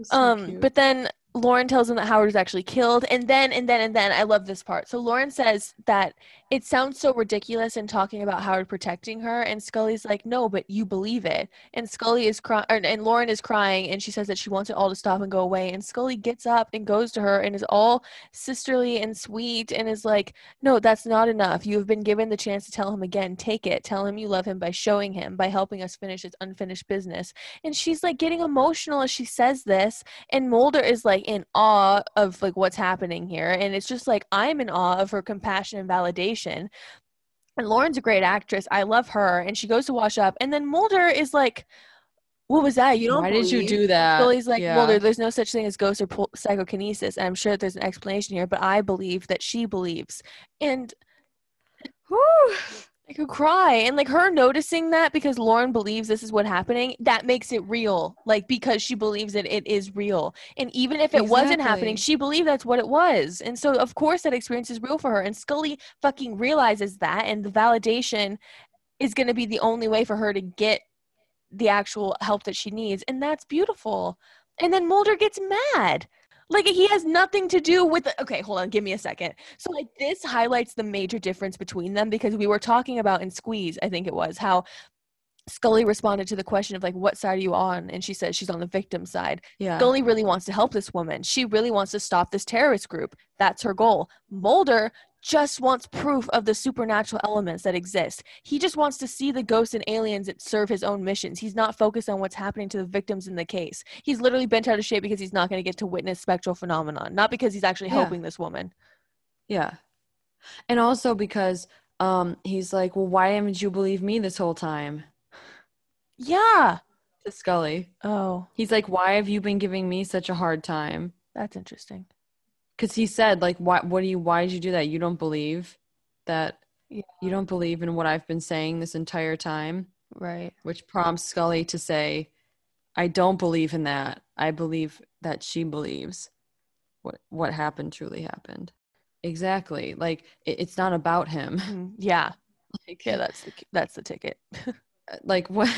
So um cute. but then lauren tells him that howard is actually killed and then and then and then i love this part. So lauren says that it sounds so ridiculous in talking about howard protecting her and scully's like no but you believe it. And scully is crying and lauren is crying and she says that she wants it all to stop and go away and scully gets up and goes to her and is all sisterly and sweet and is like no that's not enough. You have been given the chance to tell him again. Take it. Tell him you love him by showing him by helping us finish his unfinished business. And she's like getting emotional as she says this and mulder is like in awe of like what's happening here and it's just like i'm in awe of her compassion and validation and lauren's a great actress i love her and she goes to wash up and then mulder is like what was that you don't Why did you do that? Billy's like, Yeah. Mulder, there's no such thing as ghosts or pol- psychokinesis. And I'm sure there's an explanation here, but I believe that she believes. And Whew. I could cry. And like her noticing that because Lauren believes this is what happening, that makes it real. Like because she believes that it is real. And even if it wasn't happening, she believed that's what it was. And so of course that experience is real for her. And Scully fucking realizes that and the validation is gonna be the only way for her to get the actual help that she needs. And that's beautiful. And then Mulder gets mad. Like he has nothing to do with the, okay, hold on, give me a second. So like this highlights the major difference between them because we were talking about in Squeeze, I think it was, how Scully responded to the question of like what side are you on? And she said she's on the victim side. Yeah. Scully really wants to help this woman. She really wants to stop this terrorist group. That's her goal. Mulder just wants proof of the supernatural elements that exist. He just wants to see the ghosts and aliens that serve his own missions. He's not focused on what's happening to the victims in the case. He's literally bent out of shape because he's not going to get to witness spectral phenomenon, not because he's actually Yeah. helping this woman. Yeah. And also because um he's like, Well, why haven't you believed me this whole time? Yeah. To Scully. Oh, He's like, Why have you been giving me such a hard time? that's interesting. Because he said, like, why what do you why did you do that? You don't believe that Yeah. you don't believe in what I've been saying this entire time, Right. which prompts Scully to say, I don't believe in that. I believe that she believes what what happened truly happened. Exactly. Like it, it's not about him. Mhm. Yeah. Like, Yeah, that's the that's the ticket. like what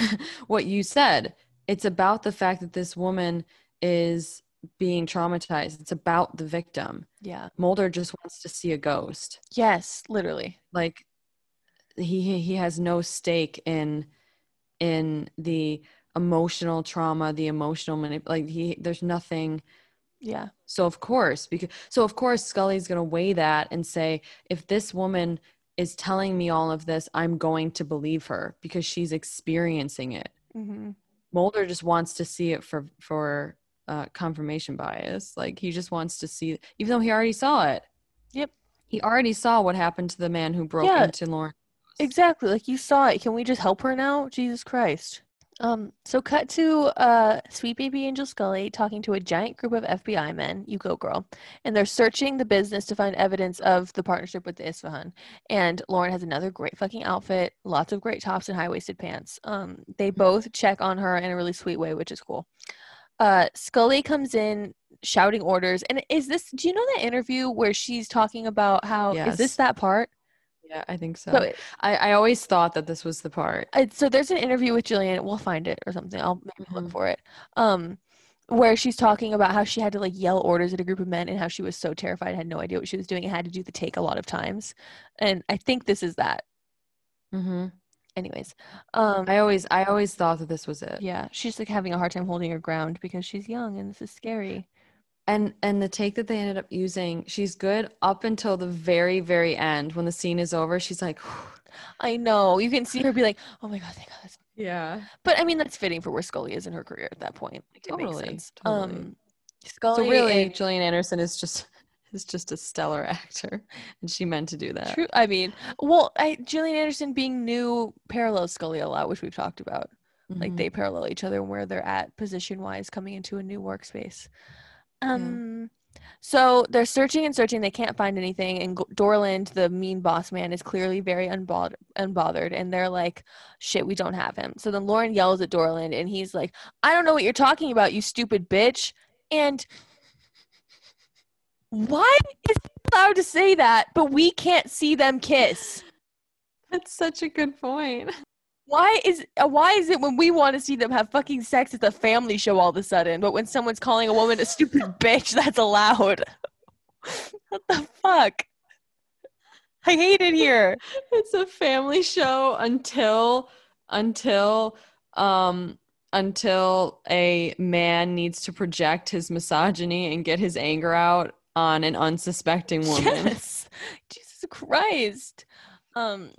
what you said it's about the fact that this woman is being traumatized it's about the victim yeah. mulder just wants to see a ghost Yes, literally. like he he has no stake in in the emotional trauma the emotional manip- like he there's nothing Yeah. so of course because so of course scully's going to weigh that and say if this woman is telling me all of this i'm going to believe her because she's experiencing it Mm-hmm. Mulder just wants to see it for for uh, confirmation bias. Like he just wants to see, even though he already saw it. Yep. He already saw what happened to the man who broke Yeah. into Lauren. Exactly. Like you saw it. Can we just help her now? Jesus Christ. Um, so cut to uh sweet baby Angel Scully talking to a giant group of FBI men, you go girl, and they're searching the business to find evidence of the partnership with the Isfahan. And Lauren has another great fucking outfit, lots of great tops and high-waisted pants. Um, they both check on her in a really sweet way, which is cool. Uh Scully comes in shouting orders. And is this do you know that interview where she's talking about how is Yes. is this that part? Yeah, I think so. So I, I always thought that this was the part. uh, so there's an interview with Gillian. We'll find it or something. I'll maybe look Mhm. for it. Um, where she's talking about how she had to like yell orders at a group of men and how she was so terrified, had no idea what she was doing, and had to do the take a lot of times. And I think this is that. hmm Anyways, um, I always I always thought that this was it. yeah, she's like having a hard time holding her ground because she's young and this is scary. and and the take that they ended up using she's good up until the very very end when the scene is over she's like I know. You can see her be like, "Oh my god, thank God." yeah But I mean, that's fitting for where Scully is in her career at that point. Like, it makes Totally, sense. totally. Um, Scully. so really and- Gillian Anderson is just is just a stellar actor and she meant to do that True. I mean, well, I, Gillian Anderson being new parallels Scully a lot, which we've talked about. Like Mhm. they parallel each other and where they're at position wise coming into a new workspace. Um so they're searching and searching, they can't find anything, and G- Dorlund, the mean boss man, is clearly very unbothered unbothered, and they're like, shit, we don't have him. So then Lauren yells at Dorlund and he's like, I don't know what you're talking about, you stupid bitch. And why is he allowed to say that, but we can't see them kiss? that's such a good point Why is uh, why is it when we want to see them have fucking sex at the family show all of a sudden, but when someone's calling a woman a stupid bitch, that's allowed? what the fuck? I hate it here. it's a family show until until um until a man needs to project his misogyny and get his anger out on an unsuspecting woman. Yes. Jesus Christ. Um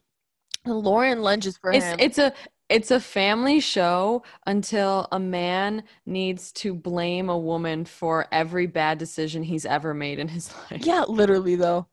Lauren lunges for It's him. it's a it's a family show until a man needs to blame a woman for every bad decision he's ever made in his life. Yeah, literally though.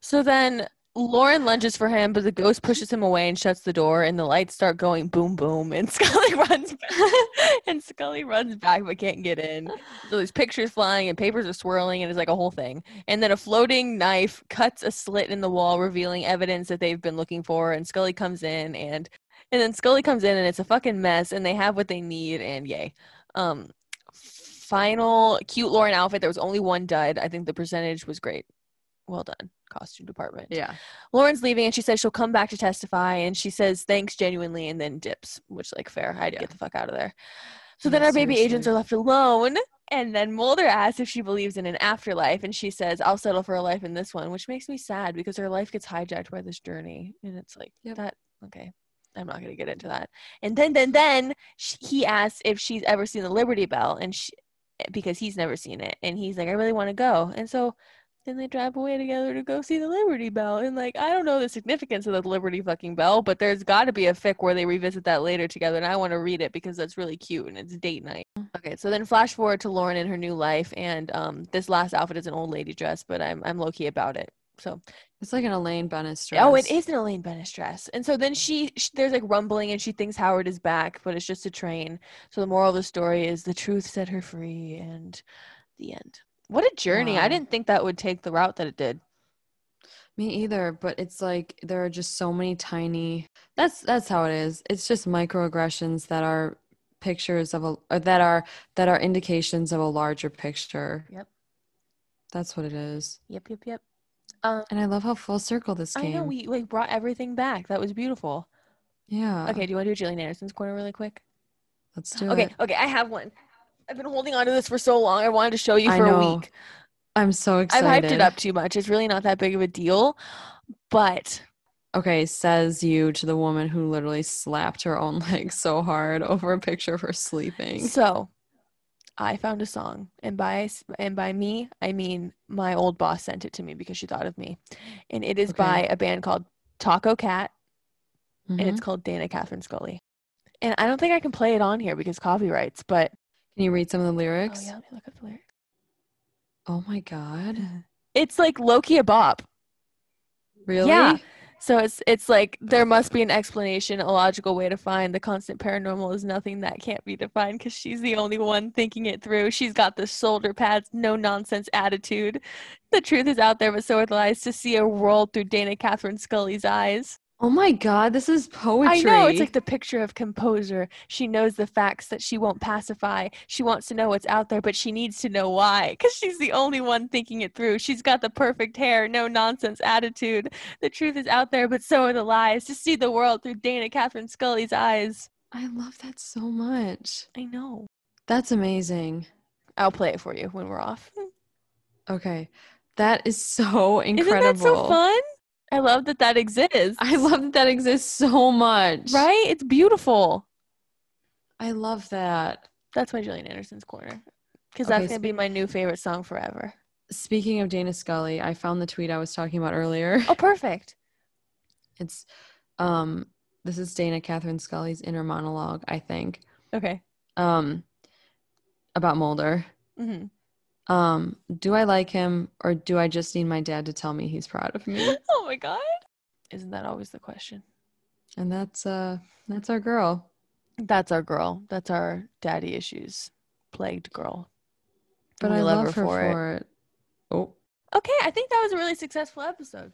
So then Lauren lunges for him, but the ghost pushes him away and shuts the door, and the lights start going boom boom, and Scully runs and Scully runs back but can't get in. So there's pictures flying and papers are swirling, and it's like a whole thing. And then a floating knife cuts a slit in the wall, revealing evidence that they've been looking for. And Scully comes in, and and then Scully comes in, and it's a fucking mess, and they have what they need, and yay. Um, final cute Lauren outfit. There was only one dud. I think the percentage was great. Well done, costume department. Yeah. Lauren's leaving and she says she'll come back to testify and she says thanks genuinely and then dips, which like fair. I had to Yeah. get the fuck out of there. So Yeah, then our baby agents are left alone. And then Mulder asks if she believes in an afterlife, and she says, I'll settle for a life in this one, which makes me sad because her life gets hijacked by this journey. And it's like, Yep. that, okay, I'm not going to get into that. And then, then, then sh he asks if she's ever seen the Liberty Bell, and she, because he's never seen it. And he's like, I really want to go. And so then they drive away together to go see the Liberty Bell. And like, I don't know the significance of the Liberty fucking Bell, but there's got to be a fic where they revisit that later together. And I want to read it because that's really cute and it's date night. Okay, so then flash forward to Lauren in her new life, and um, this last outfit is an old lady dress, but I'm I'm low key about it. So It's like an Elaine Benes dress. oh, it is an Elaine Benes dress, and so then she, sh there's like rumbling, and she thinks Howard is back, but it's just a train. So the moral of the story is the truth set her free, and the end. What a journey! I didn't think that would take the route that it did. Me either, but it's like there are just so many tiny That's that's how it is. It's just microaggressions that are pictures of a or that are that are indications of a larger picture. Yep. That's what it is. Yep, yep, yep. Um, And I love how full circle this came. I know we like brought everything back. That was beautiful. yeah. Okay, do you want to do Gillian Anderson's corner really quick? Let's do Okay, it. Okay, okay, I have one. I've been holding on to this for so long. I wanted to show you for a week. I'm so excited. I've hyped it up too much. It's really not that big of a deal, but Okay, says you to the woman who literally slapped her own leg so hard over a picture of her sleeping. so I found a song, and by and by me, I mean my old boss sent it to me because she thought of me, and it is by a band called Tacocat, and Mhm. it's called Dana Catherine Scully. And I don't think I can play it on here because copyrights, but Can you read some of the lyrics? oh lyrics? yeah, let me look up the lyrics. Oh my god. It's like Loki a bop. Really? Yeah. So it's it's like there must be an explanation, a logical way to find the constant paranormal is nothing that can't be defined because she's the only one thinking it through. She's got the shoulder pads, no nonsense attitude. The truth is out there, but so are the lies. To see a world through Dana Catherine Scully's eyes. Oh my god, this is poetry. I know it's like the picture of composer. She knows the facts that she won't pacify. She wants to know what's out there, but she needs to know why. Because she's the only one thinking it through. She's got the perfect hair, no nonsense attitude. The truth is out there, but so are the lies. To see the world through Dana Catherine Scully's eyes. I love that so much. I know. That's amazing. I'll play it for you when we're off. Okay. That is so incredible. Isn't that so fun? I love that that exists. I love that that exists so much. Right? It's beautiful. I love that. That's my Gillian Anderson's corner. Because Okay, that's gonna be my new favorite song forever. Speaking of Dana Scully, I found the tweet I was talking about earlier. Oh, perfect. It's um this is Dana Catherine Scully's inner monologue, I think. Okay. Um about Mulder. hmm Um, do I like him or do I just need my dad to tell me he's proud of me? Oh my god. Isn't that always the question? And that's uh that's our girl. That's our girl. That's our daddy issues plagued girl. But We I love love, her her for it. for it. Oh, Okay, I think that was a really successful episode.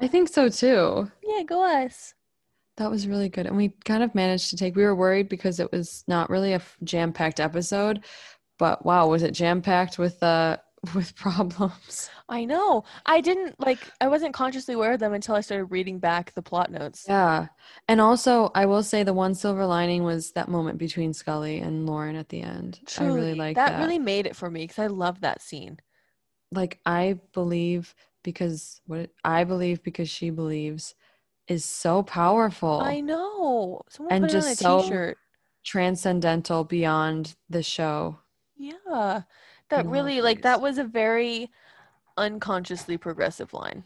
I think so too. Yeah, go us. That was really good. And we kind of managed to take, we were worried because it was not really a jam packed episode, but wow, was it jam packed with, uh, with problems? I know. I didn't like I wasn't consciously aware of them until I started reading back the plot notes. Yeah. And also, I will say the one silver lining was that moment between Scully and Lauren at the end. I really like that. that. really made it for me because I love that scene. like, I believe because what I believe because she believes is so powerful. I know. Someone And put it on a just so- t-shirt. transcendental beyond the show. Yeah. That in a lot of really like that was a very unconsciously progressive line.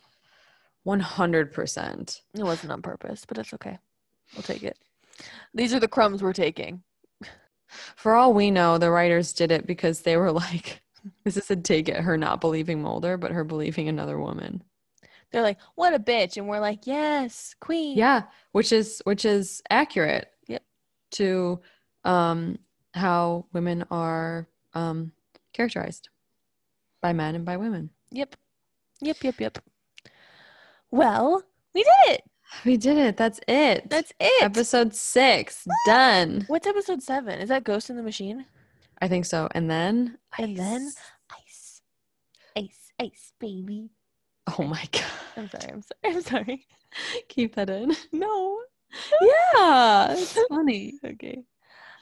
100%. It wasn't on purpose, but it's okay. We'll take it. These are the crumbs we're taking. For all we know, the writers did it because they were like, this is a dig at her not believing Mulder, but her believing another woman. They're like, "What a bitch," and we're like, "Yes, queen." Yeah, which is which is accurate. Yep. To um how women are um characterized by men and by women. Yep. Yep. Yep. Yep. Well, we did it. We did it. That's it. That's it. episode 6 done. What's episode seven? Is that Ghost in the Machine? I think so. And then And then ice. ice, ice, ice, baby. Oh my god. I'm sorry. I'm sorry. I'm sorry. Keep that in. No. Yeah, it's funny. Okay.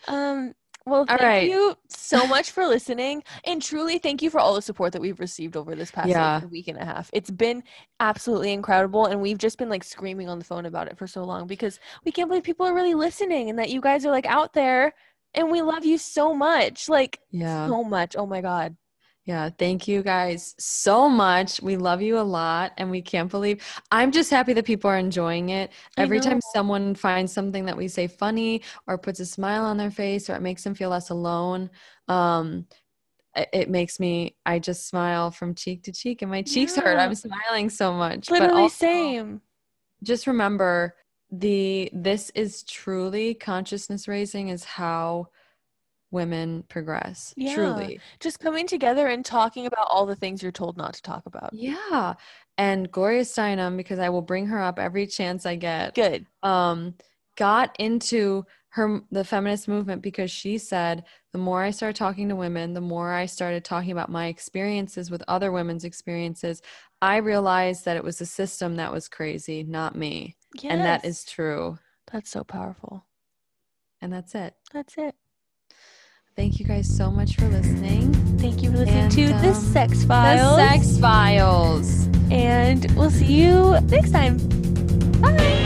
Um. Well, thank right. you so much for listening, and truly thank you for all the support that we've received over this past like, week and a half. It's been absolutely incredible, and we've just been like screaming on the phone about it for so long because we can't believe people are really listening and that you guys are like out there, and we love you so much, like Yeah. so much. Oh my god. Yeah, thank you guys so much. We love you a lot and we can't believe I'm just happy that people are enjoying it. I Every time someone finds something that we say funny or puts a smile on their face or it makes them feel less alone, um it makes me I just smile from cheek to cheek and my cheeks hurt. I'm smiling so much. But Literally also, same. just remember the this is truly consciousness raising is how women progress. Yeah. Truly. Just coming together and talking about all the things you're told not to talk about. Yeah. And Gloria Steinem, because I will bring her up every chance I get, Good. um, got into her the feminist movement because she said the more I started talking to women, the more I started talking about my experiences with other women's experiences, I realized that it was the system that was crazy, not me. And that is true. That's so powerful. And that's it. That's it. Thank you guys so much for listening. Thank you for listening And, to the um, Sex The Sex Files. And we'll see you next time. Bye.